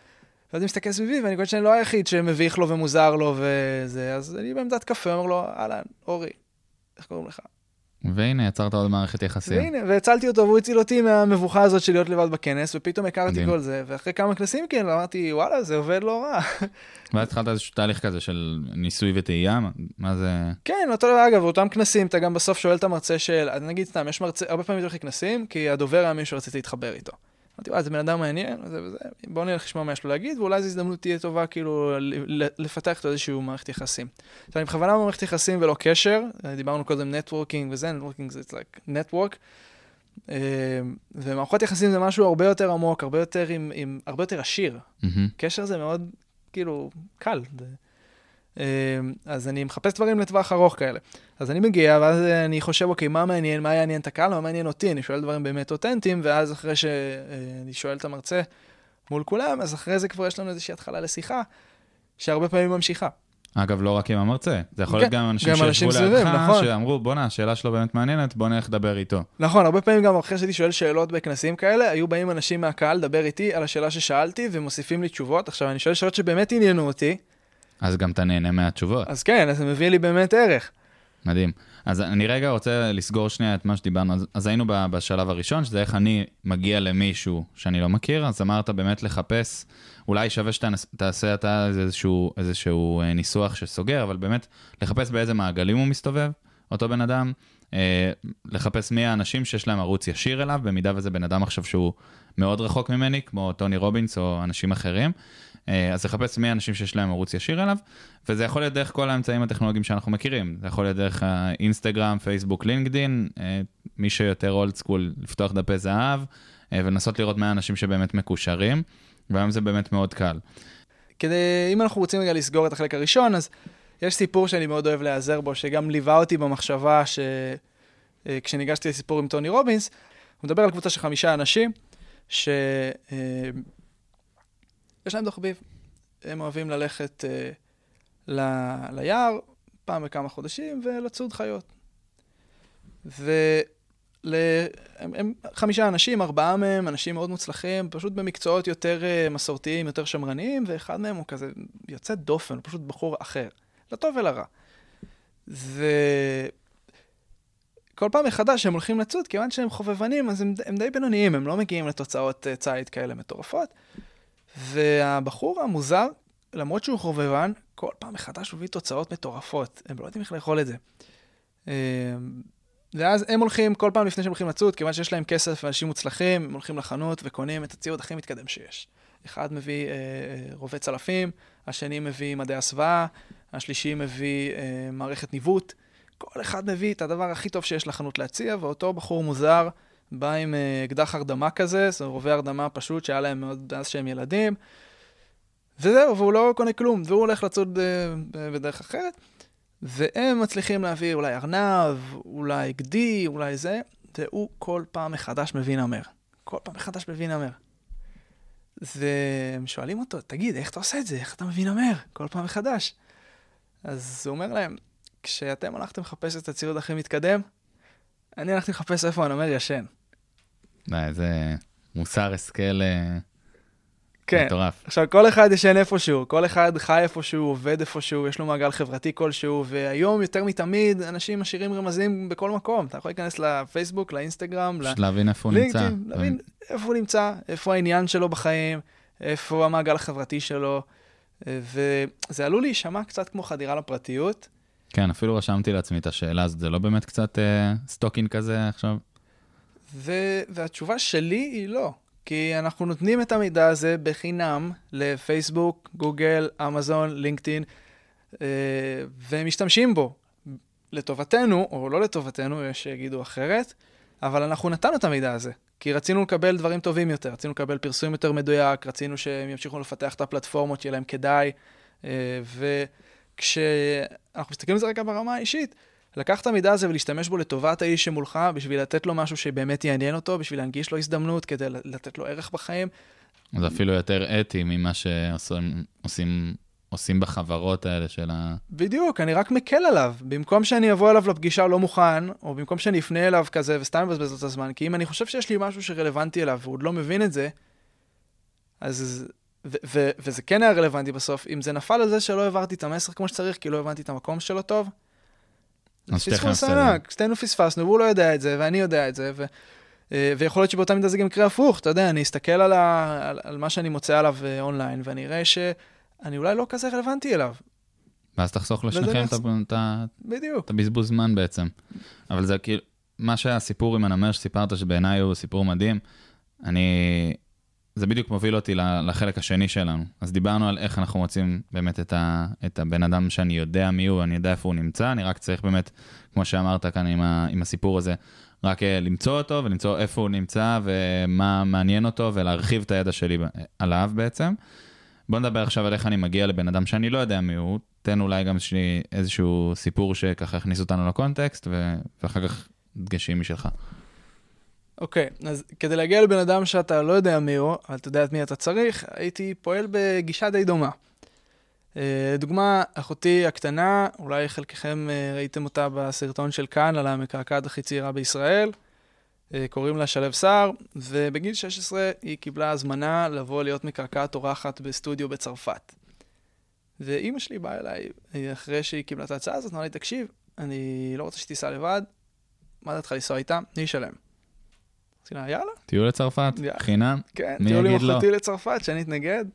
ואז אני מסתכל סביבי, ואני חושב שאני לא היחיד שמביך לו ומוזר לו וזה, אז אני בעמדת קפה, אומר לו, אהלן, אורי, איך קוראים לך? והנה, יצרת עוד מערכת יחסים. והנה, והצלתי אותו, והוא הציל אותי מהמבוכה הזאת של להיות לבד בכנס, ופתאום הכרתי מדהים. כל זה, ואחרי כמה כנסים כן, אמרתי, וואלה, זה עובד לא רע. ואז התחלת איזשהו תהליך כזה של ניסוי וטעייה? מה- זה... כן, אותו דבר, אגב, באותם כנסים, אתה גם בסוף שואל את המרצה של, נגיד סתם, יש מרצה, הרבה פעמים הולך לכנסים, כי הדובר היה מישהו שרציתי להתחבר איתו. אמרתי, וואי, זה בן אדם מעניין, וזה וזה, בוא נלך לשמוע מה יש לו להגיד, ואולי זו הזדמנות תהיה טובה, כאילו, לפתח איתו איזשהו מערכת יחסים. עכשיו, אני בכוונה במערכת יחסים ולא קשר, דיברנו קודם networking וזה, networking זה like network. ומערכות יחסים זה משהו הרבה יותר עמוק, הרבה יותר עם, עם הרבה יותר עשיר. מהמם. קשר זה מאוד, כאילו, קל. זה- אה, אז אני מחפש דברים לטווח ארוך כאלה. אז אני מגיע, ואז אה, אני חושב, אוקיי, מה מעניין, מה יעניין את הקהל, מה מעניין אותי, אני שואל דברים באמת אותנטיים, ואז אחרי שאני שואל את המרצה מול כולם, אז אחרי זה כבר יש לנו איזושהי התחלה לשיחה, שהרבה פעמים ממשיכה. אגב, לא רק עם המרצה, זה יכול כן, להיות גם אנשים גם אנשים שישבו לידך, נכון. שאמרו, בואנה, השאלה שלו באמת מעניינת, בוא נלך לדבר איתו. נכון, הרבה פעמים גם אחרי שהייתי שואל שאלות בכנסים כאלה, היו באים אנשים מהקהל לדבר איתי על השאלה ששאלתי, ומוסיפים לי תשובות. עכשיו, אני שואל שאלות שבאמת עניינו אותי, אז גם אתה נהנה מהתשובות. אז כן, אז זה מביא לי באמת ערך. מדהים. אז אני רגע רוצה לסגור שנייה את מה שדיברנו. אז, אז היינו בשלב הראשון, שזה איך אני מגיע למישהו שאני לא מכיר, אז אמרת באמת לחפש, אולי שווה שתעשה אתה איזשהו, איזשהו אה, ניסוח שסוגר, אבל באמת לחפש באיזה מעגלים הוא מסתובב, אותו בן אדם, אה, לחפש מי האנשים שיש להם ערוץ ישיר אליו, במידה וזה בן אדם עכשיו שהוא מאוד רחוק ממני, כמו טוני רובינס או אנשים אחרים. אה, אז לחפש מי האנשים שיש להם ערוץ ישיר אליו, וזה יכול להיות דרך כל האמצעים הטכנולוגיים שאנחנו מכירים. זה יכול להיות דרך האינסטגרם, פייסבוק, לינקדין, אה, מי שיותר אולד סקול, לפתוח דפי זהב, אה, ולנסות לראות מה האנשים שבאמת מקושרים, והיום זה באמת מאוד קל. כדי, אם אנחנו רוצים רגע לסגור את החלק הראשון, אז יש סיפור שאני מאוד אוהב להיעזר בו, שגם ליווה אותי במחשבה שכשניגשתי לסיפור עם טוני רובינס, הוא מדבר על קבוצה של חמישה אנשים, שיש להם תחביב. הם אוהבים ללכת אה, ל... ליער פעם בכמה חודשים ולצוד חיות. ול... הם, חמישה אנשים, ארבעה מהם אנשים מאוד מוצלחים, פשוט במקצועות יותר uh, מסורתיים, יותר שמרניים, ואחד מהם הוא כזה יוצא דופן, פשוט בחור אחר, לטוב ולרע. וכל פעם מחדש הם הולכים לצוד, כיוון שהם חובבנים, אז הם, הם די בינוניים, הם לא מגיעים לתוצאות uh, ציד כאלה מטורפות. והבחור המוזר, למרות שהוא חובבן, כל פעם מחדש הוא מביא תוצאות מטורפות, הם לא יודעים איך לאכול את זה. Uh, ואז הם הולכים כל פעם לפני שהם הולכים לצוד, כיוון שיש להם כסף ואנשים מוצלחים, הם הולכים לחנות וקונים את הציוד הכי מתקדם שיש. אחד מביא אה, אה, רובה צלפים, השני מביא מדעי הסוואה, השלישי מביא אה, מערכת ניווט. כל אחד מביא את הדבר הכי טוב שיש לחנות להציע, ואותו בחור מוזר בא עם אה, אקדח הרדמה כזה, זה רובה הרדמה פשוט שהיה להם מאוד מאז שהם ילדים. וזהו, והוא לא קונה כלום, והוא הולך לצוד אה, בדרך אחרת. והם מצליחים להביא אולי ארנב, אולי גדי, אולי זה, והוא כל פעם מחדש מביא נמר. כל פעם מחדש מביא נמר. והם שואלים אותו, תגיד, איך אתה עושה את זה? איך אתה מביא נמר? כל פעם מחדש. אז הוא אומר להם, כשאתם הלכתם לחפש את הציוד הכי מתקדם, אני הלכתי לחפש איפה הנמר ישן. די, איזה מוסר השכל אה, כן. מטורף. עכשיו, כל אחד ישן איפשהו, כל אחד חי איפשהו, עובד איפשהו, יש לו מעגל חברתי כלשהו, והיום יותר מתמיד אנשים משאירים רמזים בכל מקום. אתה יכול להיכנס לפייסבוק, לאינסטגרם, פשוט להבין איפה הוא נמצא. להבין איפה הוא נמצא, איפה העניין שלו בחיים, איפה המעגל החברתי שלו, אה, וזה עלול להישמע קצת כמו חדירה לפרטיות. כן, אפילו רשמתי לעצמי את השאלה הזאת, זה לא באמת קצת אה, stalking כזה עכשיו? ו- והתשובה שלי היא לא, כי אנחנו נותנים את המידע הזה בחינם לפייסבוק, גוגל, אמזון, לינקדאין, אה, והם משתמשים בו לטובתנו, או לא לטובתנו, יש שיגידו אחרת, אבל אנחנו נתנו את המידע הזה, כי רצינו לקבל דברים טובים יותר, רצינו לקבל פרסום יותר מדויק, רצינו שהם ימשיכו לפתח את הפלטפורמות, שיהיה להם כדאי, אה, וכשאנחנו מסתכלים על זה רגע ברמה האישית, לקח את המידע הזה ולהשתמש בו לטובת האיש שמולך, בשביל לתת לו משהו שבאמת יעניין אותו, בשביל להנגיש לו הזדמנות, כדי לתת לו ערך בחיים. זה אפילו יותר אתי ממה שעושים עושים, עושים בחברות האלה של ה... בדיוק, אני רק מקל עליו. במקום שאני אבוא אליו לפגישה לא מוכן, או במקום שאני אפנה אליו כזה וסתם אבזבז לו את הזמן, כי אם אני חושב שיש לי משהו שרלוונטי אליו והוא עוד לא מבין את זה, אז... ו- ו- וזה כן היה רלוונטי בסוף, אם זה נפל על זה שלא העברתי את המסר כמו שצריך, כי לא הבנתי את המקום שלו טוב, אז פספוס. ענק, שתינו פספסנו, והוא לא יודע את זה, ואני יודע את זה, ו... אה, ויכול להיות שבאותה מידה זה גם יקרה הפוך, אתה יודע, אני אסתכל על, ה... על, על מה שאני מוצא עליו אה, אונליין, ואני אראה שאני אולי לא כזה רלוונטי אליו. ואז תחסוך וזה לשניכם. את הבזבוז זמן בעצם. אבל זה כאילו, מה שהסיפור עם הנמר שסיפרת, שבעיניי הוא סיפור מדהים, אני... זה בדיוק מוביל אותי לחלק השני שלנו. אז דיברנו על איך אנחנו מוצאים באמת את, ה, את הבן אדם שאני יודע מי הוא, אני יודע איפה הוא נמצא, אני רק צריך באמת, כמו שאמרת כאן עם, ה, עם הסיפור הזה, רק אה, למצוא אותו ולמצוא איפה הוא נמצא ומה מעניין אותו ולהרחיב את הידע שלי ב- עליו בעצם. בוא נדבר עכשיו על איך אני מגיע לבן אדם שאני לא יודע מי הוא, תן אולי גם שלי איזשהו סיפור שככה הכניס אותנו לקונטקסט ואחר כך דגשים משלך. אוקיי, אז כדי להגיע לבן אדם שאתה לא יודע מי הוא, אבל אתה יודע את מי אתה צריך, הייתי פועל בגישה די דומה. אה, דוגמה, אחותי הקטנה, אולי חלקכם אה, ראיתם אותה בסרטון של כאן על המקעקעת הכי צעירה בישראל, אה, קוראים לה שלו סער, ובגיל 16 היא קיבלה הזמנה לבוא להיות מקעקעת אורחת בסטודיו בצרפת. ואימא שלי באה אליי אחרי שהיא קיבלה את ההצעה הזאת, אמרה לי, תקשיב, אני לא רוצה שתיסע לבד, מה דעתך לנסוע איתה? אני אשלם. יאללה, טיול לצרפת, יאללה. חינם, כן, מי טיול יגיד לא? אחותי לצרפת, שאני אתנגד.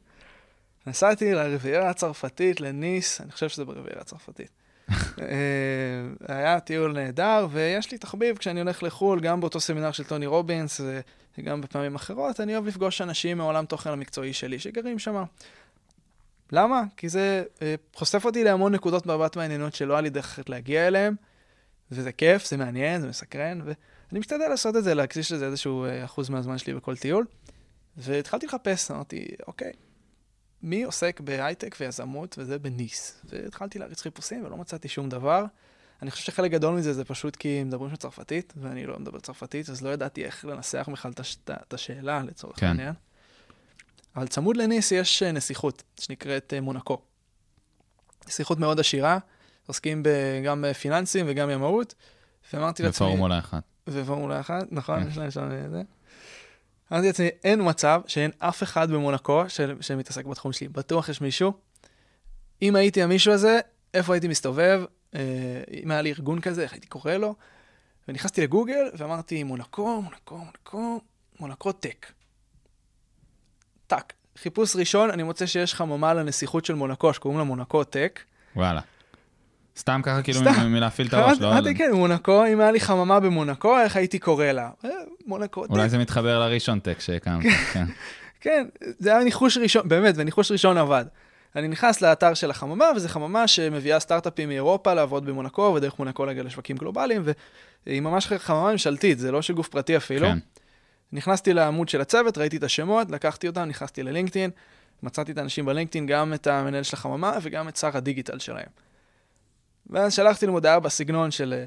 נסעתי לרביעירה הצרפתית, לניס, אני חושב שזה ברביעירה הצרפתית. אה, היה טיול נהדר, ויש לי תחביב כשאני הולך לחו"ל, גם באותו סמינר של טוני רובינס, וגם בפעמים אחרות, אני אוהב לפגוש אנשים מעולם תוכן המקצועי שלי שגרים שם. למה? כי זה אה, חושף אותי להמון נקודות מבט מעניינות שלא היה לי דרך אחרת להגיע אליהן, וזה כיף, זה מעניין, זה מסקרן, ואני משתדל לעשות את זה, להקדיש לזה איזשהו אה, אחוז מהזמן שלי בכל טיול. והתחלתי לחפש, אמרתי, אוקיי, מי עוסק בהייטק ויזמות וזה בניס? והתחלתי להריץ חיפושים ולא מצאתי שום דבר. אני חושב שחלק גדול מזה זה פשוט כי מדברים שם צרפתית, ואני לא מדבר צרפתית, אז לא ידעתי איך לנסח בכלל את הש- את השאלה לצורך כן. העניין. אבל צמוד לניס יש אה, נסיכות, שנקראת אה, מונקו. נסיכות מאוד עשירה, עוסקים ב- גם בפיננסים וגם ימאות, ואמרתי לעצמי... בפורמולה אחת. ופורמולה אחת, נכון, כן. יש להם שם זה. אמרתי לעצמי, אין מצב שאין אף אחד במונקו שמתעסק בתחום שלי. בטוח יש מישהו. אם הייתי המישהו הזה, איפה הייתי מסתובב? אה, אם היה לי ארגון כזה, איך הייתי קורא לו? ונכנסתי לגוגל ואמרתי, מונקו, מונקו, מונקו, מונקו טק. טאק. חיפוש ראשון, אני מוצא שיש חממה לנסיכות של מונקו, שקוראים לה מונקו טק. וואלה. סתם ככה כאילו סתם. מלהפעיל את הראש, לא? אמרתי, כן, מונקו, אם היה לי חממה במונקו, איך הייתי קורא לה? אה, מונקו. אולי זה מתחבר לראשון טק שהקמת, כן. כן, זה היה ניחוש ראשון, באמת, וניחוש ראשון עבד. אני נכנס לאתר של החממה, וזו חממה שמביאה סטארט-אפים מאירופה לעבוד במונקו, ודרך מונקו להגיע לשווקים גלובליים, והיא ממש חממה ממשלתית, זה לא של גוף פרטי אפילו. כן. נכנסתי לעמוד של הצוות, ראיתי את השמות, לקחתי אותם, נכנסתי ללינקדאין, מצאתי את האנשים בלינקדאין, גם את המנהל של החממה וגם את שר הדיגיטל שלהם. ואז שלחתי להם הודעה בסגנון של,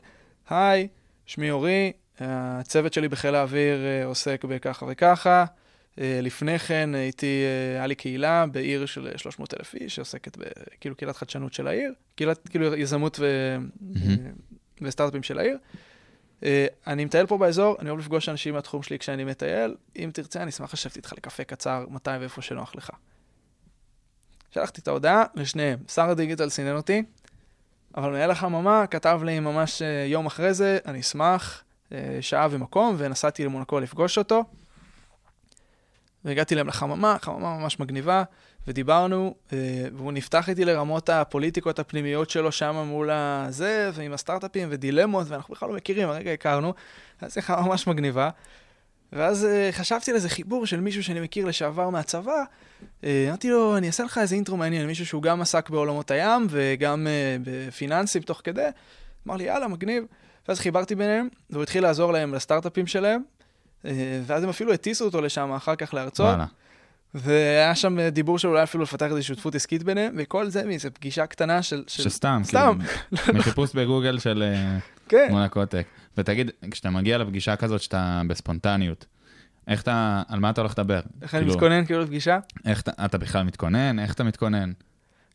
היי, שמי אורי, הצוות שלי בחיל האוויר אה, עוסק בככה וככה, אה, לפני כן הייתי, אה, היה לי קהילה בעיר של 300 אלף איש, שעוסקת בכאילו קהילת חדשנות של העיר, קהילת כאילו יזמות ו... וסטארט-אפים של העיר. אה, אני מטייל פה באזור, אני אוהב לפגוש אנשים מהתחום שלי כשאני מטייל. אם תרצה, אני אשמח לשבת איתך לקפה קצר, מתי ואיפה שנוח לך. שלחתי את ההודעה לשניהם. שר הדיגיטל סינן אותי, אבל מנהל החממה כתב לי ממש אה, יום אחרי זה, אני אשמח, אה, שעה ומקום, ונסעתי למונקו לפגוש אותו. והגעתי להם לחממה, חממה ממש מגניבה, ודיברנו, אה, והוא נפתח איתי לרמות הפוליטיקות הפנימיות שלו שם מול הזה, ועם הסטארט-אפים ודילמות, ואנחנו בכלל לא מכירים, הרגע הכרנו, אז שיחה ממש מגניבה. ואז אה, חשבתי על איזה חיבור של מישהו שאני מכיר לשעבר מהצבא, אה, אמרתי לו, אני אעשה לך איזה אינטרו מעניין, מישהו שהוא גם עסק בעולמות הים וגם בפיננסים תוך כדי. אמר לי, יאללה, מגניב. ואז חיברתי ביניהם, והוא התחיל לעזור להם לסטארט-אפים שלהם, ואז הם אפילו הטיסו אותו לשם אחר כך להרצות. וואלה. והיה שם דיבור של אולי אפילו לפתח איזושהי שותפות עסקית ביניהם, וכל זה מאיזו פגישה קטנה של... של... שסתם, סתם. כאילו, מחיפוש בגוגל של אה, כן. מונקוטק. ותגיד, כשאתה מגיע לפגישה כזאת שאתה בספונטניות, איך אתה, על מה אתה הולך לדבר? איך אני כאילו, מתכונן כאילו לפגישה? איך אתה, אתה בכלל מתכונן? איך אתה מתכונן?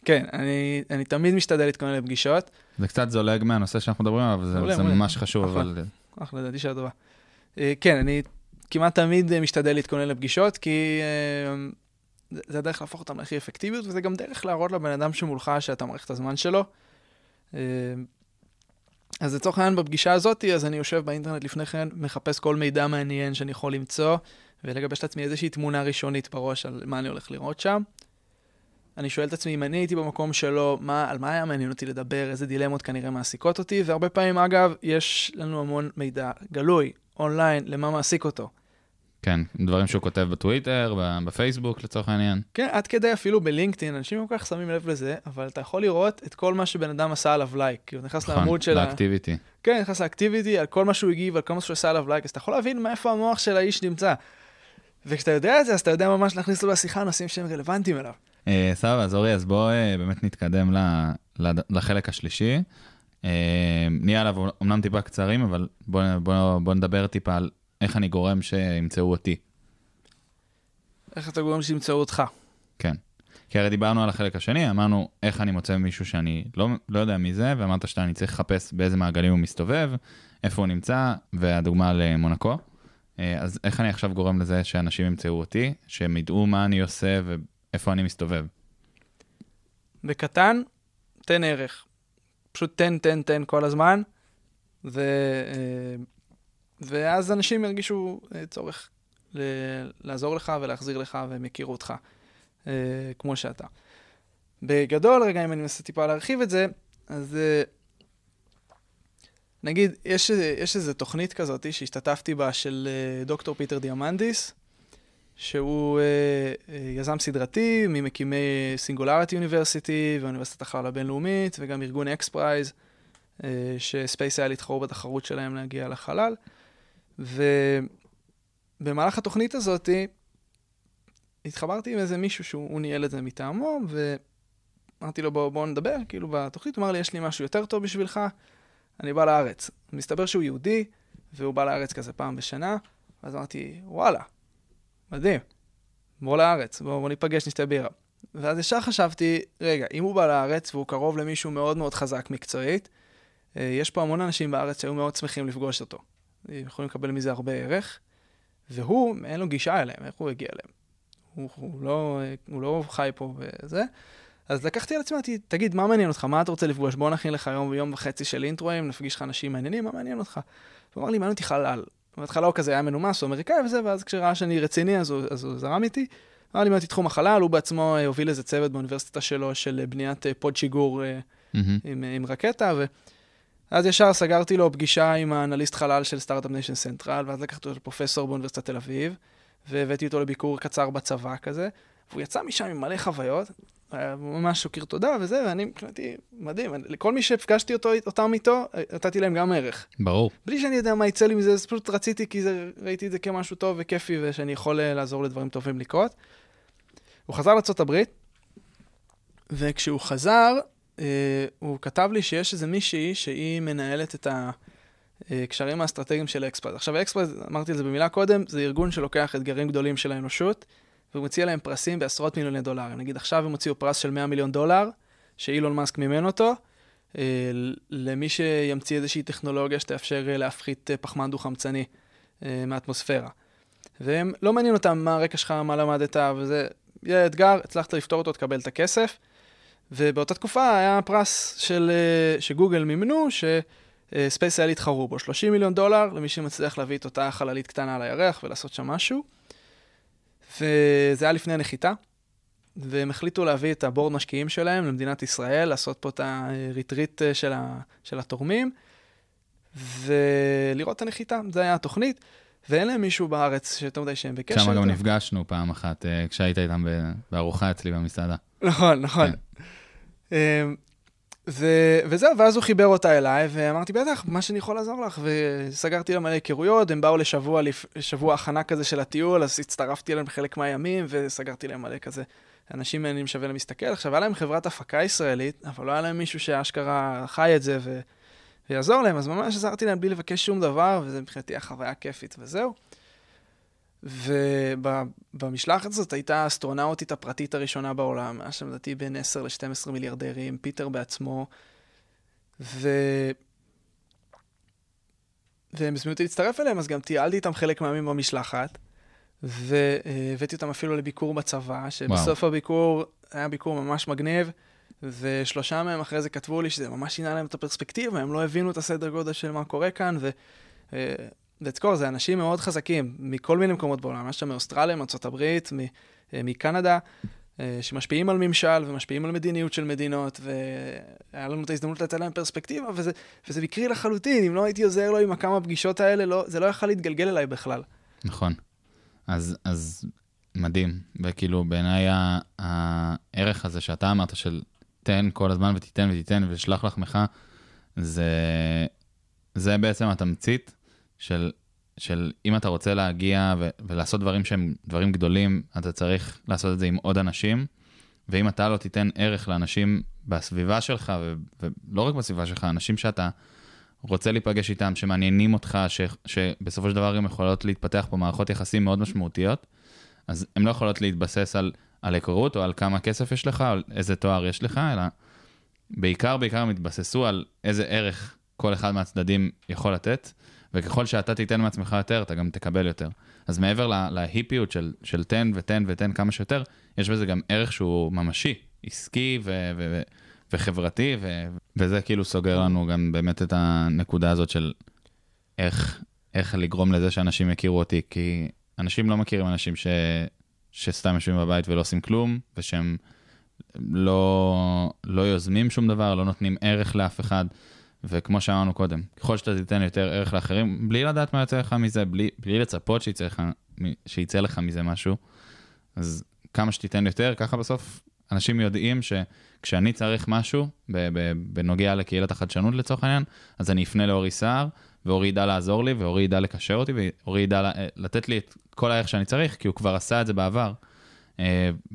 כן, אני, אני תמיד משתדל להתכונן לפגישות. זה קצת זולג מהנושא שאנחנו מדברים עליו, זה, זה. ממש חשוב, אחלה. אבל... אחלה, לדעתי שאלה טובה. אה, כן, אני כמעט תמיד אה, משתדל להתכונן לפגישות, כי אה, זה- זה הדרך להפוך אותם להכי אפקטיביות, וזה גם דרך להראות לבן אדם שמולך שאתה מעריך את הזמן שלו. אז לצורך העניין בפגישה הזאת, אז אני יושב באינטרנט לפני כן, מחפש כל מידע מעניין שאני יכול למצוא, ולגבש לעצמי איזושהי תמונה ראשונית בראש על מה אני הולך לראות שם. אני שואל את עצמי אם אני הייתי במקום שלו, מה, על מה היה מעניין אותי לדבר, איזה דילמות כנראה מעסיקות אותי, והרבה פעמים, אגב, יש לנו המון מידע גלוי, אונליין, למה מעסיק אותו. כן, דברים שהוא כותב בטוויטר, בפייסבוק לצורך העניין. כן, עד כדי אפילו בלינקדאין, אנשים לא כל כך שמים לב לזה, אבל אתה יכול לראות את כל מה שבן אדם עשה עליו לייק. כאילו, נכנס נכון, לעמוד של ה... ל activity. כן, נכנס ל activity, על כל מה שהוא הגיב, על כל מה שהוא עשה עליו לייק, אז אתה יכול להבין מאיפה המוח של האיש נמצא. וכשאתה יודע את זה, אז אתה יודע ממש להכניס לו לשיחה נושאים שהם רלוונטיים אליו. אה, סבבה, אז אורי, אז בוא אה, באמת נתקדם ל- לחלק השלישי. אה, נהיה עליו אמנם טיפה קצרים, אבל בוא, בוא, בוא נדבר טיפה על איך אני גורם שימצאו אותי. איך אתה גורם שימצאו אותך? כן. כי הרי דיברנו על החלק השני, אמרנו איך אני מוצא מישהו שאני לא, לא יודע מי זה, ואמרת שאני צריך לחפש באיזה מעגלים הוא מסתובב, איפה הוא נמצא, והדוגמה למונקו. אה, אז איך אני עכשיו גורם לזה שאנשים ימצאו אותי, שהם ידעו מה אני עושה ואיפה אני מסתובב. בקטן, תן ערך. פשוט תן, תן, תן כל הזמן, ו... אה, ואז אנשים ירגישו אה, צורך ל- לעזור לך ולהחזיר לך והם יכירו אותך אה, כמו שאתה. בגדול, רגע, אם אני מנסה טיפה להרחיב את זה, אז אה, נגיד, יש, יש איזו תוכנית כזאת שהשתתפתי בה של אה, דוקטור פיטר דיאמנדיס, שהוא אה, אה, יזם סדרתי, ממקימי Singularity University ואוניברסיטת החלל הבינלאומית, וגם ארגון XPRIZE, אה, ש SpaceIL התחרו בתחרות שלהם להגיע לחלל. ובמהלך התוכנית הזאת התחברתי עם איזה מישהו שהוא הוא ניהל את זה מטעמו, ואמרתי לו בוא, בוא נדבר, כאילו בתוכנית, הוא אמר לי יש לי משהו יותר טוב בשבילך, אני בא לארץ. מסתבר שהוא יהודי, והוא בא לארץ כזה פעם בשנה, ואז אמרתי, וואלה, מדהים, בוא לארץ, בוא, בוא ניפגש, נשתה בירה. ואז ישר חשבתי, רגע, אם הוא בא לארץ והוא קרוב למישהו מאוד מאוד חזק מקצועית, אה, יש פה המון אנשים בארץ שהיו מאוד שמחים לפגוש אותו. יכולים לקבל מזה הרבה ערך, והוא, אין לו גישה אליהם, איך הוא הגיע אליהם? הוא, הוא, לא, הוא לא חי פה וזה. אז לקחתי על עצמי, תגיד, מה מעניין אותך? מה אתה רוצה לפגוש? בוא נכין לך יום ויום וחצי של אינטרואים, נפגיש לך אנשים מעניינים, מה מעניין אותך? הוא אמר לי, מעניין אותי חלל. בהתחלה הוא כזה היה מנומס, הוא אמריקאי וזה, ואז כשראה שאני רציני, אז הוא, אז הוא זרם איתי. אמר לי, מעניין אותי תחום החלל, הוא בעצמו אה, הוביל איזה צוות באוניברסיטה שלו של אה, בניית אה, pod שיגור מהמם. עם, עם רקטה, ואז ישר סגרתי לו פגישה עם האנליסט חלל של Start-Up Nation Central, ואז לקחתי אותו לפרופסור באוניברסיטת תל אביב, והבאתי אותו לביקור קצר בצבא כזה, והוא יצא משם עם מלא חוויות, היה ממש שוקיר תודה וזה, ואני מבחינתי, מדהים, לכל מי שהפגשתי אותו, אותם איתו, נתתי להם גם ערך. ברור. בלי שאני יודע מה יצא לי מזה, אז פשוט רציתי, כי זה, ראיתי את זה כמשהו טוב וכיפי, ושאני יכול אה, לעזור לדברים טובים לקרות. הוא חזר לארה"ב, וכשהוא חזר, אה, הוא כתב לי שיש איזה מישהי שהיא מנהלת את אה, קשרים האסטרטגיים של אקספרט. עכשיו, אקספרט, אמרתי את זה במילה קודם, זה ארגון שלוקח אתגרים גדולים של האנושות, והוא מציע להם פרסים בעשרות מיליוני דולרים. נגיד, עכשיו הם הוציאו פרס של 100 מיליון דולר, שאילון מאסק מימן אותו, אה, למי שימציא איזושהי טכנולוגיה שתאפשר אה, להפחית אה, פחמן דו-חמצני אה, מהאטמוספירה. והם, לא מעניין אותם מה הרקע שלך, מה למדת, וזה יהיה אתגר, הצלחת לפתור אותו, תקבל את הכסף. ובאותה תקופה היה פרס של, אה, שגוגל מימנו, שספייס היה להתחרו בו, 30 מיליון דולר למי שמצליח להביא את אותה חללית קטנה על הירח ולעשות שם משהו. וזה היה לפני הנחיתה, והם החליטו להביא את הבורד משקיעים שלהם למדינת ישראל, לעשות פה את הריטריט אה, של, ה, של התורמים, ולראות את הנחיתה, זה היה התוכנית. ואין להם מישהו בארץ שיותר מדי שהם בקשר שם גם. נפגשנו פעם אחת, אה, כשהיית איתם בארוחה אצלי במסעדה. נכון, נכון. אמ, ו- וזהו, ואז הוא חיבר אותה אליי, ואמרתי, בטח, מה שאני יכול לעזור לך. וסגרתי לה מלא היכרויות, הם באו לשבוע, לפ- שבוע הכנה כזה של הטיול, אז הצטרפתי אליהם בחלק מהימים, וסגרתי להם מלא כזה אנשים מעניינים שווה למסתכל. עכשיו, היה להם חברת הפקה ישראלית, אבל לא היה להם מישהו שאשכרה חי את זה ו- ויעזור להם, אז ממש עזרתי להם בלי לבקש שום דבר, וזה מבחינתי החוויה כיפית, וזהו. ובמשלחת הזאת הייתה האסטרונאוטית הפרטית הראשונה בעולם, היה שם לדעתי בין 10 ל-12 מיליארדרים, פיטר בעצמו, ו... והם הזמינו אותי להצטרף אליהם, אז גם טיילתי איתם חלק מהימים במשלחת, והבאתי אותם אפילו לביקור בצבא, שבסוף וואו. הביקור היה ביקור ממש מגניב, ושלושה מהם אחרי זה כתבו לי שזה ממש שינה להם את הפרספקטיבה, הם לא הבינו את הסדר גודל של מה קורה כאן, ו... ותזכור, זה אנשים מאוד חזקים מכל מיני מקומות בעולם, יש שם מאוסטרליה, מארצות הברית, מקנדה, שמשפיעים על ממשל ומשפיעים על מדיניות של מדינות, והיה לנו את ההזדמנות לתת להם פרספקטיבה, וזה, וזה מקרי לחלוטין, אם לא הייתי עוזר לו עם הכמה פגישות האלה, לא, זה לא יכול להתגלגל אליי בכלל. נכון. אז, אז מדהים, וכאילו בעיניי הערך הזה שאתה אמרת של תן כל הזמן ותיתן ותיתן ושלח לחמך, זה, זה בעצם התמצית של, של אם אתה רוצה להגיע ו- ולעשות דברים שהם דברים גדולים, אתה צריך לעשות את זה עם עוד אנשים, ואם אתה לא תיתן ערך לאנשים בסביבה שלך, ו- ולא רק בסביבה שלך, אנשים שאתה רוצה להיפגש איתם, שמעניינים אותך, ש- שבסופו של דבר הם יכולות להתפתח פה מערכות יחסים מאוד משמעותיות, אז הן לא יכולות להתבסס על, על היכרות או על כמה כסף יש לך, או על איזה תואר יש לך, אלא בעיקר בעיקר הם התבססו על איזה ערך כל אחד מהצדדים יכול לתת. וככל שאתה תיתן מעצמך יותר, אתה גם תקבל יותר. אז מעבר לה, להיפיות של, של תן ותן ותן כמה שיותר, יש בזה גם ערך שהוא ממשי, עסקי ו- ו- ו- וחברתי, ו- וזה כאילו סוגר לנו גם באמת את הנקודה הזאת של איך, איך לגרום לזה שאנשים יכירו אותי, כי אנשים לא מכירים אנשים ש, שסתם יושבים בבית ולא עושים כלום, ושהם לא, לא יוזמים שום דבר, לא נותנים ערך לאף אחד. וכמו שאמרנו קודם, ככל שאתה תיתן יותר ערך לאחרים, בלי לדעת מה יוצא לך מזה, בלי, בלי לצפות שיצא לך, שיצא לך מזה משהו, אז כמה שתיתן יותר, ככה בסוף אנשים יודעים שכשאני צריך משהו, בנוגע לקהילת החדשנות לצורך העניין, אז אני אפנה לאורי סער, ואורי ידע לעזור לי, ואורי ידע לקשר אותי, ואורי ידע לתת לי את כל הערך שאני צריך, כי הוא כבר עשה את זה בעבר.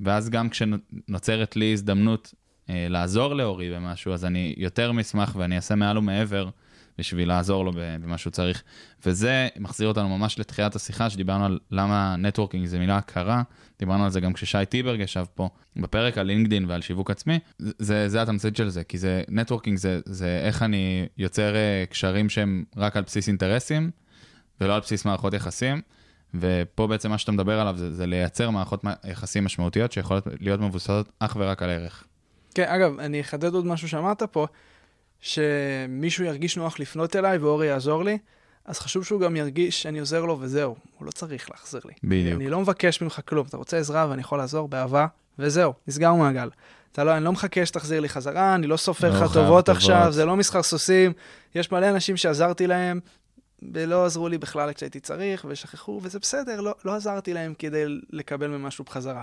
ואז גם כשנוצרת לי הזדמנות לעזור לאורי במשהו, אז אני יותר משמח ואני אעשה מעל ומעבר בשביל לעזור לו במה שהוא צריך. וזה מחזיר אותנו ממש לתחילת השיחה, שדיברנו על למה networking זה מילה הכרה, דיברנו על זה גם כששי טיברג ישב פה בפרק על LinkedIn ועל שיווק עצמי, זה, זה התמצית של זה, כי זה, נטוורקינג זה, זה איך אני יוצר קשרים שהם רק על בסיס אינטרסים, ולא על בסיס מערכות יחסים. ופה בעצם מה שאתה מדבר עליו זה, זה לייצר מערכות יחסים משמעותיות שיכולות להיות מבוססות אך ורק על ערך. כן, אגב, אני אחדד עוד משהו שאמרת פה, שמישהו ירגיש נוח לפנות אליי ואורי יעזור לי, אז חשוב שהוא גם ירגיש שאני עוזר לו וזהו, הוא לא צריך להחזיר לי. בדיוק. אני לא מבקש ממך כלום, אתה רוצה עזרה ואני יכול לעזור באהבה, וזהו, נסגר מעגל. אתה לא, אני לא מחכה שתחזיר לי חזרה, אני לא סופר לך לא טובות חייב עכשיו, טובות. זה לא מסחר סוסים. יש מלא אנשים שעזרתי להם, ולא עזרו לי בכלל כשהייתי צריך, ושכחו, וזה בסדר, לא, לא עזרתי להם כדי לקבל ממשהו בחזרה.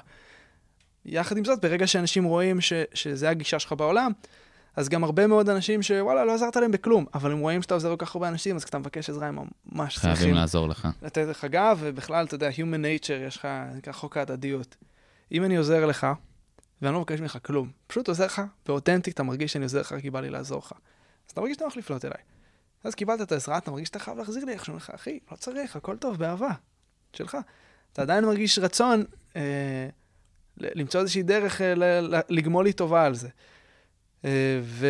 יחד עם זאת, ברגע שאנשים רואים ש, שזה הגישה שלך בעולם, אז גם הרבה מאוד אנשים שוואלה, לא עזרת להם בכלום, אבל הם רואים שאתה עוזר כל כך הרבה אנשים, אז כשאתה מבקש עזרה, הם ממש חייבים צריכים לעזור לך. לתת לך גב, ובכלל, אתה יודע, Human Nature, יש לך, נקרא חוק ההדדיות. אם אני עוזר לך, ואני לא מבקש ממך כלום, פשוט עוזר לך, ואותנטי, אתה מרגיש שאני עוזר לך כי בא לי לעזור לך. אז אתה מרגיש נוח לפנות אליי. אז קיבלת את העזרה, אתה מרגיש שאתה חייב להחזיר לי איכשהו, לך, אחי, לא צריך, הכל טוב, באהבה, שלך. אתה עדיין מרגיש רצון אה, למצוא איזושהי דרך אה, לגמול לי טובה על זה. אה, ו...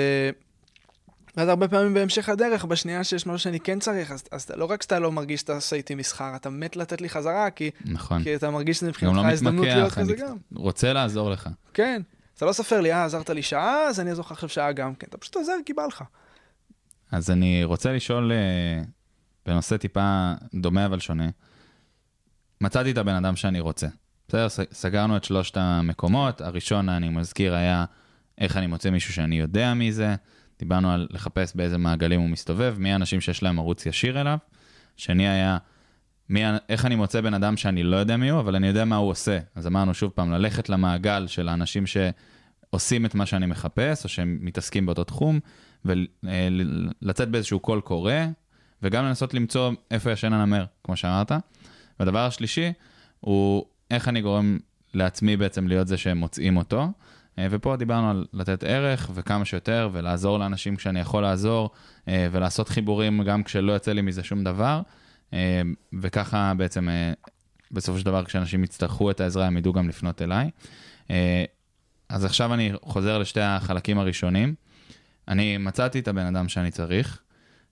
ואז הרבה פעמים בהמשך הדרך, בשנייה שיש משהו שאני כן צריך, אז, אז לא רק שאתה לא מרגיש שאתה עושה איתי מסחר, אתה מת לתת לי חזרה, כי, נכון. כי אתה מרגיש שזה מבחינתך לא הזדמנות להיות כזה גם. רוצה לעזור לך. כן. אתה לא סופר לי, אה, עזרת לי שעה, אז אני אעזור לך עכשיו שעה גם כן. אתה פשוט עוזר כי בא לך. אז אני רוצה לשאול אה, בנושא טיפה דומה אבל שונה. מצאתי את הבן אדם שאני רוצה. בסדר, סגרנו את שלושת המקומות. הראשון, אני מזכיר, היה איך אני מוצא מישהו שאני יודע מי זה. דיברנו על לחפש באיזה מעגלים הוא מסתובב, מי האנשים שיש להם ערוץ ישיר אליו. שני היה, מי, איך אני מוצא בן אדם שאני לא יודע מי הוא, אבל אני יודע מה הוא עושה. אז אמרנו שוב פעם, ללכת למעגל של האנשים שעושים את מה שאני מחפש, או שהם מתעסקים באותו תחום, ולצאת באיזשהו קול קורא, וגם לנסות למצוא איפה ישן הנמר, כמו שאמרת. והדבר השלישי הוא איך אני גורם לעצמי בעצם להיות זה שהם מוצאים אותו. אה, ופה דיברנו על לתת ערך וכמה שיותר, ולעזור לאנשים כשאני יכול לעזור, אה, ולעשות חיבורים גם כשלא יוצא לי מזה שום דבר. אה, וככה בעצם, בסופו של דבר, כשאנשים יצטרכו את העזרה, הם ידעו גם לפנות אליי. אז עכשיו אני חוזר לשתי החלקים הראשונים. אני מצאתי את הבן אדם שאני צריך.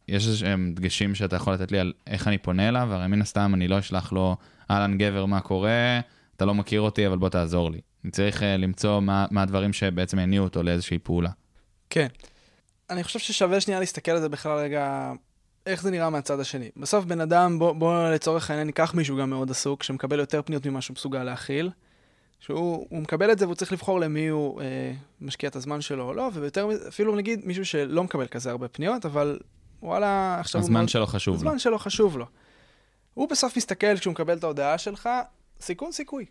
יש איזה שהם דגשים שאתה יכול לתת לי על איך אני פונה אליו, הרי מן הסתם אני לא אשלח לו, אהלן גבר, מה קורה? אתה לא מכיר אותי, אבל בוא תעזור לי. אני צריך uh, למצוא מה, מה הדברים שבעצם יניעו אותו לאיזושהי פעולה. כן. אני חושב ששווה שנייה להסתכל על זה בכלל רגע, איך זה נראה מהצד השני. בסוף בן אדם, בוא, בוא לצורך העניין ניקח מישהו גם מאוד עסוק, שמקבל יותר פניות ממה שהוא מסוגל להכיל. שהוא הוא מקבל את זה והוא צריך לבחור למי הוא אה, משקיע את הזמן שלו או לא, ויותר אפילו נגיד מישהו שלא מקבל כזה הרבה פניות, אבל וואלה, עכשיו הזמן מאוד... שלו חשוב לו. הזמן שלו חשוב לו. הוא בסוף מסתכל כשהוא מקבל את ההודעה שלך, סיכון סיכוי.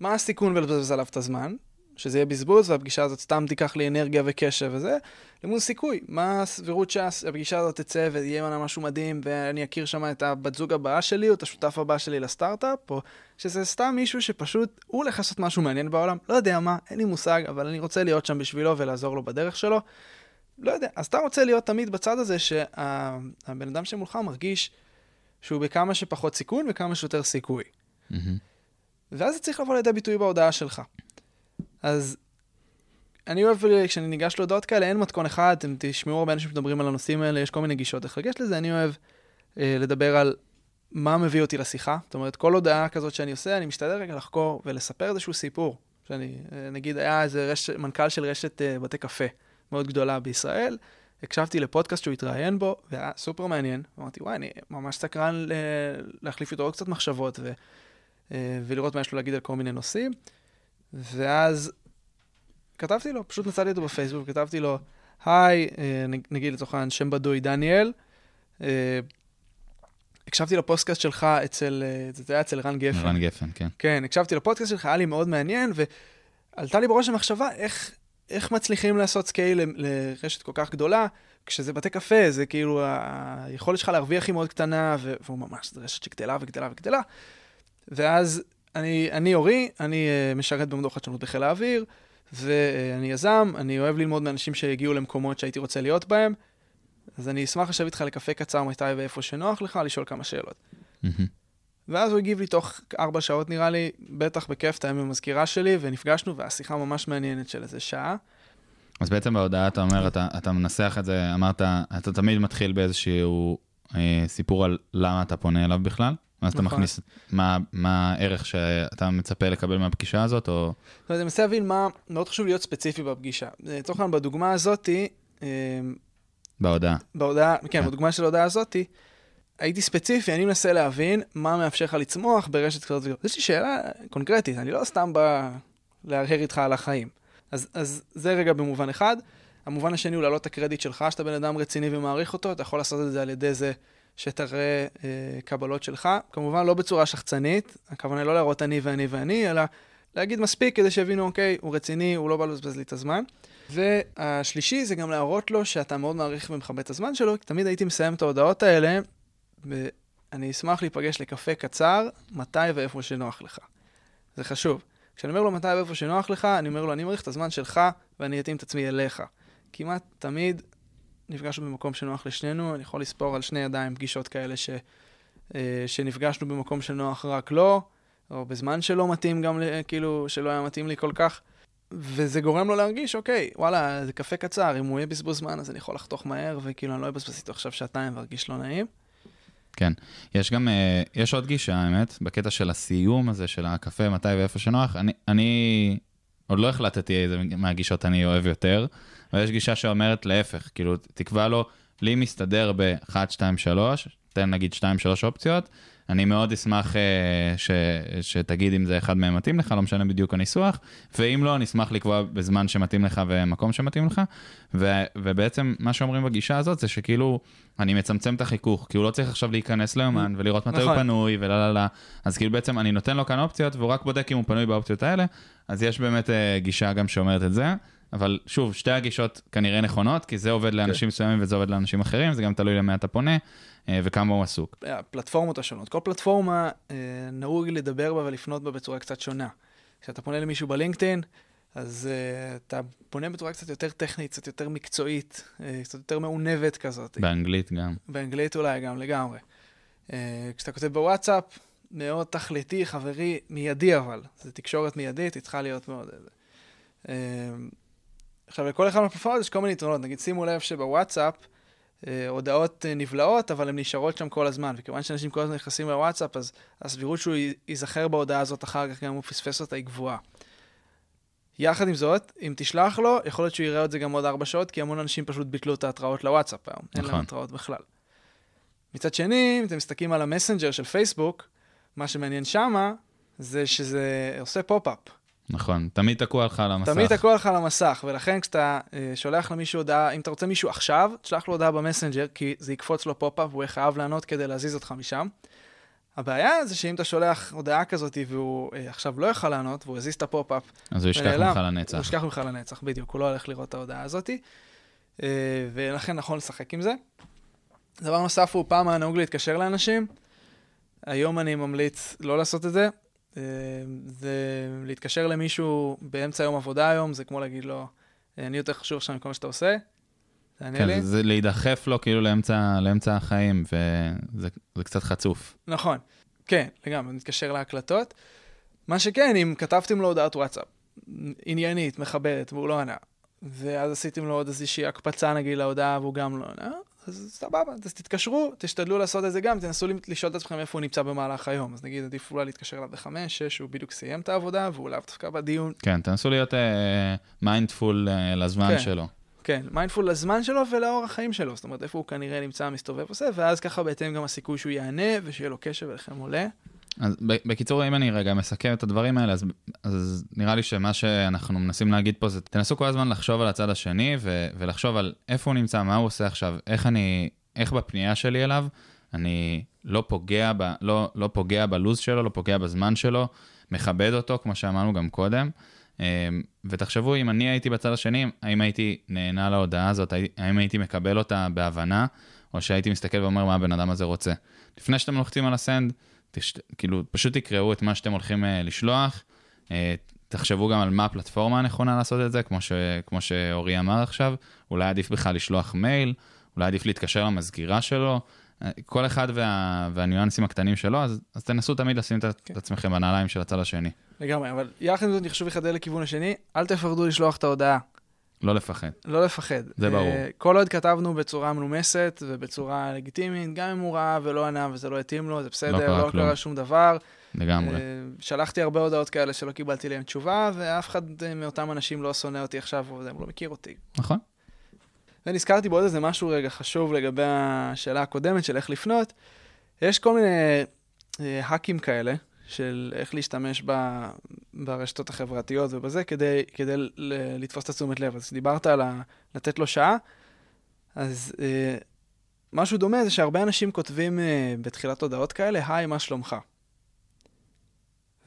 מה הסיכון בלבזבז עליו את הזמן? שזה יהיה בזבוז והפגישה הזאת סתם תיקח לי אנרגיה וקשב וזה, למול סיכוי. מה הסבירות שהפגישה הזאת תצא ויהיה ממנה משהו מדהים ואני אכיר שם את הבת זוג הבאה שלי או את השותף הבא שלי לסטארט-אפ, או שזה סתם מישהו שפשוט הוא הולך לעשות משהו מעניין בעולם, לא יודע מה, אין לי מושג, אבל אני רוצה להיות שם בשבילו ולעזור לו בדרך שלו. לא יודע, אז אתה רוצה להיות תמיד בצד הזה שהבן אדם שמולך מרגיש שהוא בכמה שפחות סיכון וכמה שיותר סיכוי. מהמם. ואז זה צריך לבוא לידי ביטוי בהודעה שלך. אז אני אוהב, כשאני ניגש להודעות כאלה, אין מתכון אחד, אתם תשמעו הרבה אנשים שמדברים על הנושאים האלה, יש כל מיני גישות איך לגשת לזה, אני אוהב אה, לדבר על מה מביא אותי לשיחה. זאת אומרת, כל הודעה כזאת שאני עושה, אני משתדל רגע לחקור ולספר איזשהו סיפור. שאני, אה, נגיד, היה איזה רש, מנכ"ל של רשת אה, בתי קפה מאוד גדולה בישראל, הקשבתי לפודקאסט שהוא התראיין בו, והיה סופר מעניין. אמרתי, וואי, אני ממש סקרן להחליף איתו עוד קצת מחשבות, ו... אה, ולראות מה יש לו להגיד על כל מיני נושאים. ואז כתבתי לו, פשוט מצאתי אותו בפייסבוק, כתבתי לו, היי, אה, נגיד לצורך העניין שם בדוי דניאל, אה, הקשבתי לפודקאסט שלך אצל, זה היה אצל רן גפן. רן גפן, כן. כן, הקשבתי לפודקאסט שלך, היה לי מאוד מעניין, ועלתה לי בראש המחשבה איך, איך מצליחים לעשות scale לרשת כל כך גדולה, כשזה בתי קפה, זה כאילו, היכולת שלך להרוויח היא מאוד קטנה, והוא ממש, זו רשת שגדלה וגדלה וגדלה. ואז אני, אני אורי, אני אה, משרת במדור חדשנות בחיל האוויר, ואני יזם, אני אוהב ללמוד מאנשים שהגיעו למקומות שהייתי רוצה להיות בהם, אז אני אשמח לשבת איתך לקפה קצר מתי ואיפה שנוח לך, לשאול כמה שאלות. מהמם. ואז הוא הגיב לי תוך ארבע שעות נראה לי, בטח בכיף, תאם עם המזכירה שלי, ונפגשנו, והשיחה ממש מעניינת של איזה שעה. אז בעצם בהודעה אתה אומר, אתה, אתה מנסח את זה, אמרת, אתה תמיד מתחיל באיזשהו אה, סיפור על למה אתה פונה אליו בכלל, ואז אתה נכון. מכניס מה, מה הערך שאתה מצפה לקבל מהפגישה הזאת, או... זאת אומרת, אני מנסה להבין מה, מאוד חשוב להיות ספציפי בפגישה. אה, לצורך העניין, בדוגמה הזאתי, אה, בהודעה. בהודעה, כן, כן. בדוגמה של ההודעה הזאתי, הייתי ספציפי, אני מנסה להבין מה מאפשר לך לצמוח ברשת כזאת וכזאת. יש לי שאלה קונקרטית, אני לא סתם בא להרהר איתך על החיים. אז, אז זה רגע במובן אחד. המובן השני הוא להעלות את הקרדיט שלך, שאתה בן אדם רציני ומעריך אותו, אתה יכול לעשות את זה על ידי זה שתראה אה, קבלות שלך. כמובן לא בצורה שחצנית, הכוונה לא להראות אני ואני ואני, אלא להגיד מספיק כדי שיבינו, אוקיי, הוא רציני, הוא לא בא לבזבז לי את הזמן. והשלישי זה גם להראות לו שאתה מאוד מעריך ומכבד את הזמן שלו, כי תמיד הייתי מסיים את ההודעות האלה, ואני אשמח להיפגש לקפה קצר, מתי ואיפה שנוח לך. זה חשוב. כשאני אומר לו מתי ואיפה שנוח לך, אני אומר לו, אני מעריך את הזמן שלך ואני אתאים את עצמי אליך. כמעט תמיד נפגשנו במקום שנוח לשנינו, אני יכול לספור על שני ידיים פגישות כאלה ש, אה, שנפגשנו במקום שנוח רק לו, או בזמן שלא מתאים גם, כאילו, שלא היה מתאים לי כל כך. וזה גורם לו להרגיש, אוקיי, וואלה, זה קפה קצר, אם הוא יהיה בזבוז זמן, אז אני יכול לחתוך מהר, וכאילו, אני לא אבזבז איתו עכשיו שעתיים וארגיש לא נעים. כן. יש גם, אה, יש עוד גישה, האמת, בקטע של הסיום הזה, של הקפה, מתי ואיפה שנוח. אני, אני עוד לא החלטתי איזה מהגישות אני אוהב יותר, אבל יש גישה שאומרת להפך, כאילו, תקבע לו, לי מסתדר ב-1, 2, 3, תן נגיד 2, 3 אופציות. אני מאוד אשמח אה, ש, שתגיד אם זה אחד מהם מתאים לך, לא משנה בדיוק הניסוח, ואם לא, אני אשמח לקבוע בזמן שמתאים לך ומקום שמתאים לך. ו, ובעצם מה שאומרים בגישה הזאת זה שכאילו, אני מצמצם את החיכוך, כי הוא לא צריך עכשיו להיכנס ליומן ולראות מתי הוא נכון. פנוי ולא לא לא. אז כאילו בעצם אני נותן לו כאן אופציות, והוא רק בודק אם הוא פנוי באופציות האלה, אז יש באמת אה, גישה גם שאומרת את זה. אבל שוב, שתי הגישות כנראה נכונות, כי זה עובד לאנשים מסוימים וזה עובד לאנשים אחרים, זה גם תלוי למי אתה פונה וכמה הוא עסוק. הפלטפורמות השונות. כל פלטפורמה אה, נהוג לדבר בה ולפנות בה בצורה קצת שונה. כשאתה פונה למישהו בלינקדאין, אז אה, אתה פונה בצורה קצת יותר טכנית, קצת יותר מקצועית, אה, קצת יותר מעונבת כזאת. באנגלית גם. באנגלית אולי גם לגמרי. אה, כשאתה כותב בוואטסאפ, מאוד תכליתי, חברי, מיידי אבל. זה תקשורת מיידית, היא צריכה להיות מאוד... אה, עכשיו, לכל אחד מהפלטפורמות יש כל מיני יתרונות. נגיד, שימו לב שבוואטסאפ, אה, הודעות אה, נבלעות, אבל הן נשארות שם כל הזמן. וכיוון שאנשים כל הזמן נכנסים לוואטסאפ, אז הסבירות שהוא ייזכר בהודעה הזאת אחר כך, גם אם הוא פספס אותה, היא גבוהה. יחד עם זאת, אם תשלח לו, יכול להיות שהוא יראה את זה גם עוד ארבע שעות, כי המון אנשים פשוט ביטלו את ההתראות לוואטסאפ היום. אין להם נכון. התראות בכלל. מצד שני, אם אתם מסתכלים על המסנג'ר של פייסבוק, מה שמעניין שמה, זה שזה עושה pop-up. נכון, תמיד תקוע לך על המסך. תמיד תקוע לך על המסך, ולכן כשאתה אה, שולח למישהו הודעה, אם אתה רוצה מישהו עכשיו, תשלח לו הודעה ב Messenger, כי זה יקפוץ לו pop-up והוא יהיה חייב לענות כדי להזיז אותך משם. הבעיה זה שאם אתה שולח הודעה כזאת והוא אה, עכשיו לא יכל לענות, והוא יזיז את ה pop-up, אז הוא ישכח. ממך הוא לנצח. ישכח ממך לנצח, בדיוק, הוא לא הולך לראות את ההודעה הזאת, אה, ולכן נכון לשחק עם זה. דבר נוסף הוא, פעם היה נהוג להתקשר לאנשים, היום אני ממליץ לא לעשות את זה. אה, זה להתקשר למישהו באמצע יום עבודה היום, זה כמו להגיד לו, "אה, אני יותר חשוב עכשיו מכל מה שאתה עושה, תענה לי. כן, זה להידחף לו כאילו לאמצע, לאמצע החיים, וזה זה קצת חצוף. נכון, כן, לגמרי, נתקשר להקלטות. מה שכן, אם כתבתם לו הודעת וואטסאפ, עניינית, מכבדת, והוא לא ענה, ואז עשיתם לו עוד איזושהי הקפצה נגיד להודעה והוא גם לא ענה, אז סבבה, אז תתקשרו, תשתדלו לעשות את זה גם, תנסו לשאול את עצמכם איפה הוא נמצא במהלך היום. אז נגיד, עדיף אולי להתקשר אליו בחמש, שש, הוא בדיוק סיים את העבודה, והוא לאו דווקא בדיון. כן, תנסו להיות mindful לזמן כן. שלו. כן, mindful לזמן שלו ולאורח החיים שלו, זאת אומרת, איפה הוא כנראה נמצא, מסתובב, עושה, ואז ככה בהתאם גם הסיכוי שהוא יענה ושיהיה לו קשב ולכם עולה. אז בקיצור, אם אני רגע מסכם את הדברים האלה, אז, אז נראה לי שמה שאנחנו מנסים להגיד פה זה, תנסו כל הזמן לחשוב על הצד השני, ו- ולחשוב על איפה הוא נמצא, מה הוא עושה עכשיו, איך אני, איך בפנייה שלי אליו, אני לא פוגע, ב, לא, לא פוגע בלוז שלו, לא פוגע בזמן שלו, מכבד אותו, כמו שאמרנו גם קודם. אמ, ותחשבו, אם אני הייתי בצד השני, האם הייתי נהנה להודעה הזאת, האם הייתי מקבל אותה בהבנה, או שהייתי מסתכל ואומר מה הבן אדם הזה רוצה. לפני שאתם לוחצים על הסנד, תש... כאילו, פשוט תקראו את מה שאתם הולכים uh, לשלוח, uh, תחשבו גם על מה הפלטפורמה הנכונה לעשות את זה, כמו, ש... כמו שאורי אמר עכשיו, אולי עדיף בכלל לשלוח מייל, אולי עדיף להתקשר למזכירה שלו, uh, כל אחד וה... והניואנסים הקטנים שלו, אז, אז תנסו תמיד לשים את כן. עצמכם בנעליים של הצד השני, לגמרי, אבל יחד עם זאת, אני חשוב לחדד לכיוון השני, אל תפחדו לשלוח את ההודעה. לא לפחד. לא לפחד. זה ברור. אה, כל עוד כתבנו בצורה מנומסת ובצורה לגיטימית, גם אם הוא ראה ולא ענה וזה לא התאים לו, זה בסדר, קרה לא. קרה שום דבר. לגמרי. אה, שלחתי הרבה הודעות כאלה שלא קיבלתי להם תשובה, ואף אחד אה, מאותם אנשים לא שונא אותי עכשיו, הוא לא מכיר אותי. נכון? ונזכרתי בעוד איזה משהו רגע חשוב לגבי השאלה הקודמת של איך לפנות. יש כל מיני האקים כאלה של איך להשתמש ב, ברשתות החברתיות ובזה כדי, כדי ל- לתפוס את התשומת לב. אז דיברת על ה, לתת לו שעה, אז אה, משהו דומה זה שהרבה אנשים כותבים אה, בתחילת הודעות כאלה, היי, מה שלומך?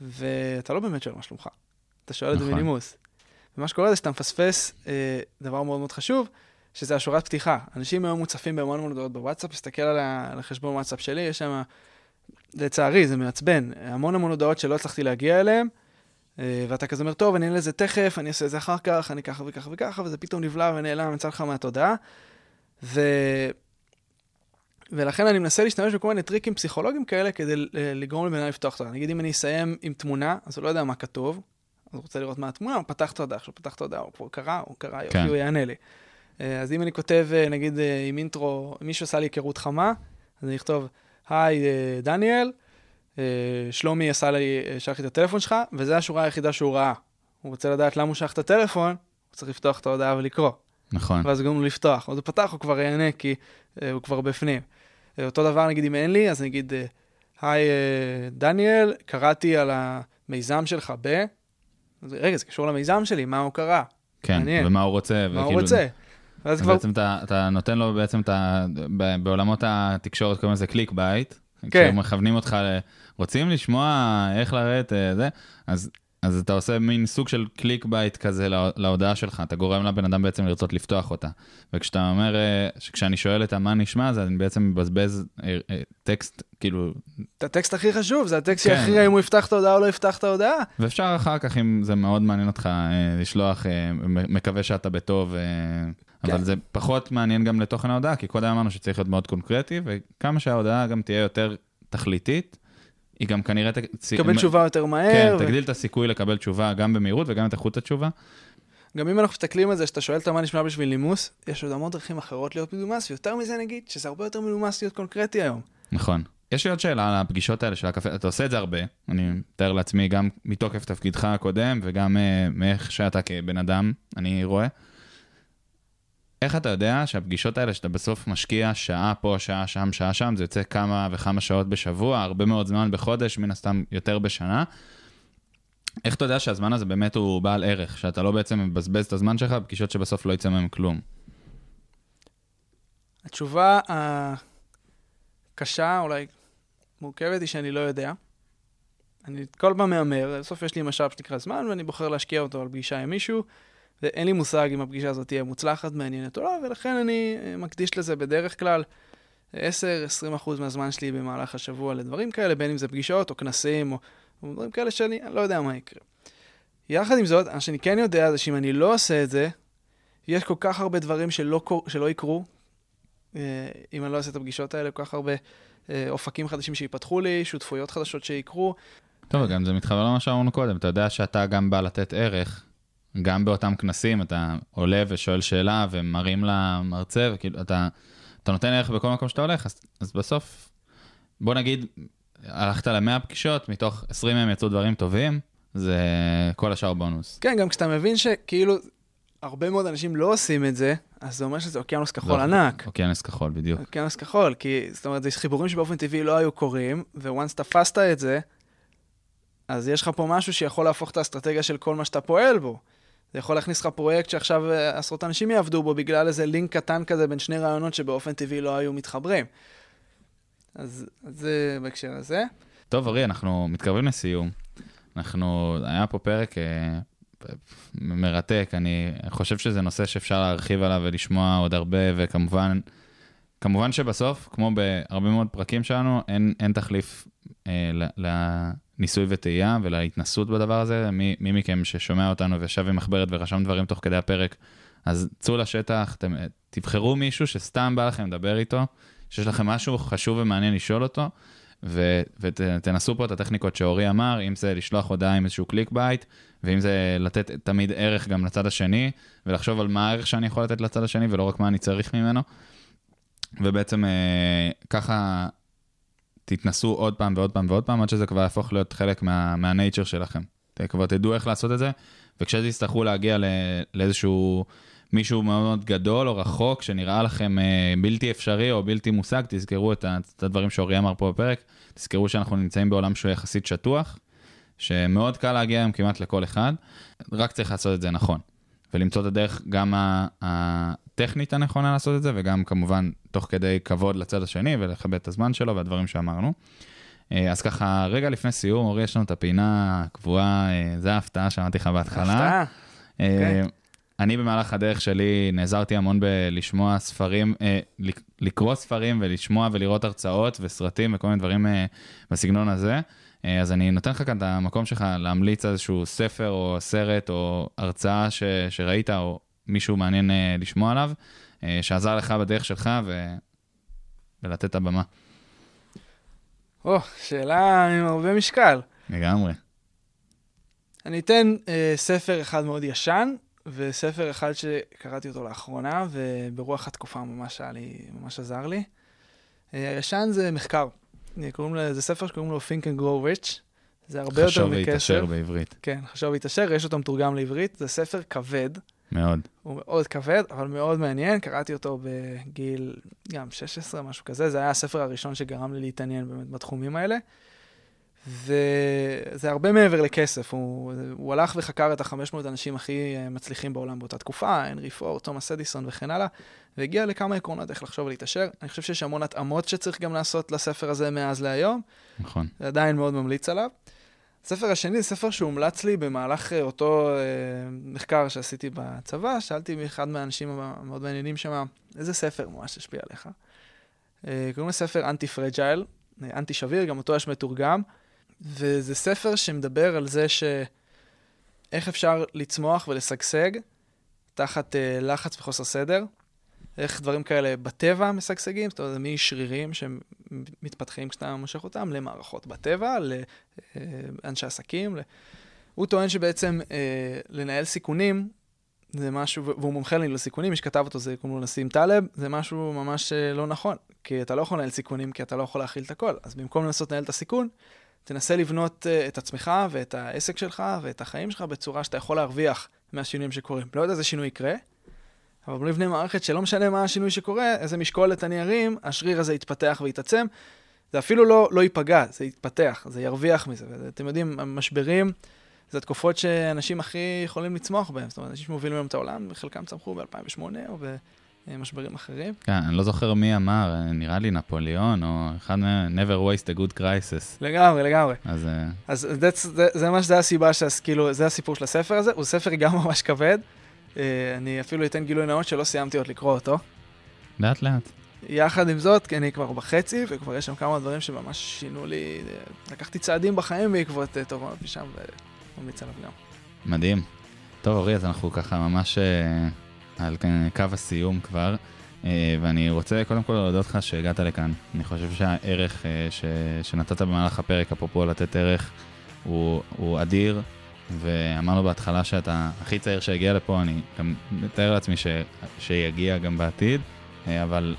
ואתה לא באמת שואל מה שלומך, אתה שואל את זה נכון. בנימוס. ומה שקורה זה שאתה מפספס אה, דבר מאוד מאוד חשוב, שזה השורת פתיחה. אנשים היום מוצפים בהמון המון הודעות בוואטסאפ, תסתכל על, ה- על החשבון וואטסאפ שלי, יש שם, לצערי, זה מעצבן, המון המון הודעות שלא הצלחתי להגיע אליהן, אה, ואתה כזה אומר, טוב, אני אענה לזה תכף, אני אעשה את זה אחר כך, אני ככה וככה וככה, וזה פתאום נבלע ונעלם, יצא לך מהתודעה. ו... ולכן אני מנסה להשתמש בכל מיני טריקים פסיכולוגיים כאלה כדי ל- לגרום לבן אדם לפתוח את ההודעה. נגיד אם אני אסיים עם תמונה, אז הוא לא יודע מה כתוב, אז הוא רוצה לראות מה התמונה, הוא פתח את ההודעה, עכשיו פתח את ההודעה, הוא כבר קרא, הוא קרא, יופי, כן. הוא יענה לי. אה, אז אם אני כותב, אה, נגיד, אה, עם אינטרו, מישהו עשה לי היכרות חמה, אז אני אכתוב, היי, אה, דניאל, אה, שלומי עשה לי, אה, שלח לי את הטלפון שלך, וזו השורה היחידה שהוא ראה. הוא רוצה לדעת למה הוא שלח את הטלפון, הוא צריך לפתוח את ההודעה ולקרוא. נכון. ואז לו לפתוח. אז הוא פתח, הוא כבר יענה, כי הוא כבר בפנים. אותו דבר, נגיד, אם אין לי, אז נגיד, היי, דניאל, קראתי על המיזם שלך ב... רגע, זה קשור למיזם שלי, מה הוא קרא? כן, מעניין. ומה הוא רוצה. מה הוא וכאילו- רוצה? ואז כבר... בעצם אתה, אתה נותן לו בעצם את ה... בעולמות התקשורת קוראים לזה clickbait. כן. כשמכוונים אותך ל... רוצים לשמוע איך לרדת אה, זה, אז, אז אתה עושה מין סוג של clickbait כזה לה- להודעה שלך, אתה גורם לבן אדם בעצם לרצות לפתוח אותה. וכשאתה אומר, אה, כשאני שואל את מה נשמע, אז אני בעצם מבזבז אה, טקסט, כאילו, את הטקסט הכי חשוב, זה הטקסט כן. שיכריע אם הוא יפתח את ההודעה או לא יפתח את ההודעה. ואפשר אחר כך, אם זה מאוד מעניין אותך, לשלוח, מקווה שאתה בטוב, אה, אבל כן. זה פחות מעניין גם לתוכן ההודעה, כי קודם אמרנו שצריך להיות מאוד קונקרטי, וכמה שההודעה גם תהיה יותר תכליתית, היא גם כנראה... תקבל מ- תשובה יותר מהר. כן, ו- תגדיל את הסיכוי לקבל תשובה גם במהירות וגם את איכות התשובה. גם אם אנחנו מסתכלים על זה, שאתה שואל את מה נשמע בשביל נימוס, יש עוד המון דרכים אחרות להיות מנומס, ויותר מזה נגיד, שזה הרבה יותר מנומס להיות קונקרטי היום. נכון. יש לי עוד שאלה על הפגישות האלה של הקפה, אתה עושה את זה הרבה, אני מתאר לעצמי גם מתוקף תפקידך הקודם וגם uh, מאיך שאתה כבן אדם, אני רואה. איך אתה יודע שהפגישות האלה שאתה בסוף משקיע שעה פה, שעה שם, שעה שם, זה יוצא כמה וכמה שעות בשבוע, הרבה מאוד זמן בחודש, מן הסתם יותר בשנה. איך אתה יודע שהזמן הזה באמת הוא בעל ערך, שאתה לא בעצם מבזבז את הזמן שלך בפגישות שבסוף לא יצא מהם כלום? התשובה הקשה, אולי מורכבת, היא שאני לא יודע. אני כל פעם מהמר, בסוף יש לי משאב שנקרא זמן, ואני בוחר להשקיע אותו על פגישה עם מישהו, ואין לי מושג אם הפגישה הזאת תהיה מוצלחת, מעניינת או לא, ולכן אני אה, מקדיש לזה בדרך כלל 10-20% מהזמן שלי במהלך השבוע לדברים כאלה, בין אם זה פגישות או כנסים או, או דברים כאלה שאני אני לא יודע מה יקרה. יחד עם זאת, מה שאני כן יודע זה שאם אני לא עושה את זה, יש כל כך הרבה דברים שלא, שלא יקרו, אה, אם אני לא אעשה את הפגישות האלה, כל כך הרבה אה, אופקים חדשים שיפתחו לי, שותפויות חדשות שיקרו. טוב, גם זה מתחבר למה שאמרנו קודם, אתה יודע שאתה גם בא לתת ערך, גם באותם כנסים, אתה עולה ושואל שאלה ומרים למרצה, וכאילו, אתה, אתה נותן ערך בכל מקום שאתה הולך, אז, אז בסוף, בוא נגיד, הלכת ל-100 פגישות, מתוך 20 מהם יצאו דברים טובים, זה כל השאר בונוס. כן, גם כשאתה מבין שכאילו הרבה מאוד אנשים לא עושים את זה, אז זה אומר שזה אוקיינוס כחול זה ענק. אוקיינוס כחול, בדיוק. אוקיינוס כחול, כי זאת אומרת, זה חיבורים שבאופן טבעי לא היו קורים, וואנס תפסת את זה, אז יש לך פה משהו שיכול להפוך את האסטרטגיה של כל מה שאתה פועל בו. זה יכול להכניס לך פרויקט שעכשיו אה, עשרות אנשים יעבדו בו בגלל איזה לינק קטן כזה בין שני רעיונות שבאופן טבעי לא היו מתחברים. אז זה בהקשר הזה. טוב, ארי, אנחנו מתקרבים לסיום. אנחנו, היה פה פרק אה, מרתק, אני חושב שזה נושא שאפשר להרחיב עליו ולשמוע עוד הרבה, וכמובן, כמובן שבסוף, כמו בהרבה מאוד פרקים שלנו, אין, אין תחליף אה, ל- לניסוי וטעייה ולהתנסות בדבר הזה. מי, מי מכם ששומע אותנו וישב עם מחברת ורשם דברים תוך כדי הפרק, אז צאו לשטח, אתם, תבחרו מישהו שסתם בא לכם לדבר איתו, שיש לכם משהו חשוב ומעניין לשאול אותו, ו- ותנסו פה את הטכניקות שאורי אמר, אם זה לשלוח הודעה עם איזשהו clickbait, ואם זה לתת תמיד ערך גם לצד השני, ולחשוב על מה הערך שאני יכול לתת לצד השני, ולא רק מה אני צריך ממנו. ובעצם אה, ככה תתנסו עוד פעם ועוד פעם ועוד פעם, עד שזה כבר יהפוך להיות חלק מה, מה nature שלכם. אתם כבר תדעו איך לעשות את זה, וכשתצטרכו להגיע ל- לאיזשהו מישהו מאוד מאוד גדול או רחוק, שנראה לכם אה, בלתי אפשרי או בלתי מושג, תזכרו את, ה- את הדברים שאורי אמר פה בפרק, תזכרו שאנחנו נמצאים בעולם שהוא יחסית שטוח, שמאוד קל להגיע היום כמעט לכל אחד, רק צריך לעשות את זה נכון. ולמצוא את הדרך גם ה- הטכנית הנכונה לעשות את זה, וגם כמובן תוך כדי כבוד לצד השני ולכבד את הזמן שלו והדברים שאמרנו. אה, אז ככה, רגע לפני סיום, אורי, יש לנו את הפינה הקבועה, אה, זה ההפתעה שאמרתי לך בהתחלה. הפתעה. אה, אוקיי. אני במהלך הדרך שלי נעזרתי המון בלשמוע ספרים, אה, לק- לקרוא ספרים ולשמוע ולראות הרצאות וסרטים וכל מיני דברים אה, בסגנון הזה. אה, אז אני נותן לך כאן את המקום שלך להמליץ איזשהו ספר או סרט או הרצאה ש, שראית או מישהו מעניין אה, לשמוע עליו. אה, שעזר לך בדרך שלך ו... ולתת את הבמה. או, שאלה עם הרבה משקל. לגמרי. אני אתן אה, ספר אחד מאוד ישן, וספר אחד שקראתי אותו לאחרונה, וברוח התקופה ממש היה לי, ממש עזר לי. אה, הישן זה מחקר. קוראים לזה, זה ספר שקוראים לו Think and Grow Rich. זה הרבה יותר חשוב מכסף. והתעשר בעברית. כן, חשוב והתעשר, יש אותו מתורגם לעברית. זה ספר כבד, מאוד. הוא מאוד כבד, אבל מאוד מעניין. קראתי אותו בגיל גם 16, משהו כזה. זה היה הספר הראשון שגרם לי להתעניין באמת בתחומים האלה. וזה הרבה מעבר לכסף. הוא, הוא הלך וחקר את ה-500 אנשים הכי אה, מצליחים בעולם באותה תקופה, הנרי פור, תומאס אדיסון וכן הלאה, והגיע לכמה עקרונות איך לחשוב ולהתעשר. אני חושב שיש המון התאמות שצריך גם לעשות לספר הזה מאז להיום. נכון. זה עדיין מאוד ממליץ עליו. הספר השני ספר שהומלץ לי במהלך אה, אותו אה, מחקר שעשיתי בצבא. שאלתי מאחד מהאנשים המאוד מעניינים שם, איזה ספר ממש השפיע עליך? אה, קוראים לספר אנטי פרג'ייל, אנטי שביר, גם אותו יש מתורגם. וזה ספר שמדבר על זה שאיך אפשר לצמוח ולשגשג תחת לחץ וחוסר סדר. איך דברים כאלה בטבע משגשגים, זאת אומרת, משרירים שמתפתחים כשאתה מושך אותם, למערכות בטבע, לאנשי עסקים. ל... הוא טוען שבעצם אה, לנהל סיכונים זה משהו, והוא מומחה לניהול סיכונים, מי שכתב אותו זה לו נסים טלב, זה משהו ממש אה, לא נכון, כי אתה לא יכול לנהל סיכונים, כי אתה לא יכול להכיל את הכל. אז במקום לנסות לנהל את הסיכון, תנסה לבנות uh, את עצמך ואת העסק שלך ואת החיים שלך בצורה שאתה יכול להרוויח מהשינויים שקורים. לא יודע איזה שינוי יקרה, אבל בוא נבנה מערכת שלא משנה מה השינוי שקורה, איזה משקולת אני ארים, השריר הזה יתפתח ויתעצם. זה אפילו לא, לא ייפגע, זה יתפתח, זה ירוויח מזה. ואתם יודעים, המשברים זה התקופות שאנשים הכי יכולים לצמוח בהם. זאת אומרת, אנשים שמובילים היום את העולם, חלקם צמחו ב-2008 או במשברים אחרים. כן, אני לא זוכר מי אמר, נראה לי נפוליאון, או אחד מה... never waste a good crisis. לגמרי, לגמרי. אז... אה, אז זה, זה, זה ממש, זה הסיבה, שאז, כאילו, זה הסיפור של הספר הזה. הוא ספר גם ממש כבד. אה, אני אפילו אתן גילוי נאות שלא סיימתי עוד לקרוא אותו. לאט לאט. יחד עם זאת, כי אני כבר בחצי, וכבר יש שם כמה דברים שממש שינו לי, אה, לקחתי צעדים בחיים בעקבות אה, תובנות משם, וממליץ עליו גם. מדהים. טוב, אורי, אז אנחנו ככה ממש על קו הסיום כבר, ואני רוצה קודם כל להודות לך שהגעת לכאן. אני חושב שהערך ש, שנתת במהלך הפרק, אפרופו לתת ערך, הוא, הוא אדיר, ואמרנו בהתחלה שאתה הכי צעיר שהגיע לפה, אני גם מתאר לעצמי ש, שיגיע גם בעתיד, אה, אבל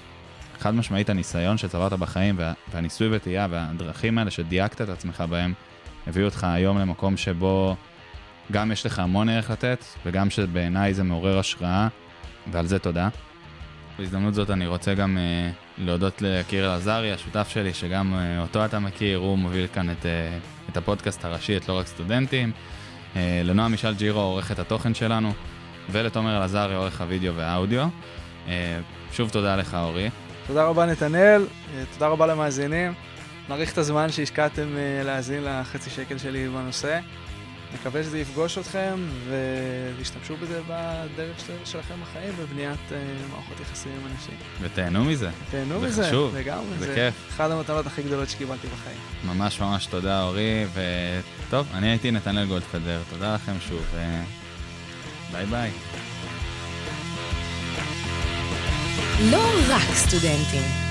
חד משמעית הניסיון שצברת בחיים וה, והניסוי וטעייה והדרכים האלה שדייקת את עצמך בהם, הביאו אותך היום למקום שבו גם יש לך המון ערך לתת, וגם שבעיניי זה מעורר השראה, ועל זה תודה. בהזדמנות זאת אני רוצה גם uh, להודות לקיר אלעזרי, השותף שלי, שגם uh, אותו אתה מכיר, הוא מוביל כאן את, uh, את הפודקאסט הראשי, את לא רק סטודנטים. Uh, לנועה מישל ג'ירו, עורכת התוכן שלנו, ולתומר אלעזרי, עורך הוידאו והאודיו. Uh, שוב תודה לך, אורי. תודה רבה, נתנאל, אה, תודה רבה למאזינים. מעריך את הזמן שהשקעתם אה, להאזין לחצי שקל שלי בנושא. מקווה שזה יפגוש אתכם ותשתמשו בזה בדרך של- שלכם בחיים בבניית אה, מערכות יחסים עם אנשים. ותהנו מזה. תהנו זה מזה, חשוב, לגמרי. זה כיף. אחת המתנות הכי גדולות שקיבלתי בחיים. ממש ממש תודה, אורי, וטוב, אני הייתי נתנאל גולדפדר, תודה לכם שוב, וביי ביי. לא רק סטודנטים.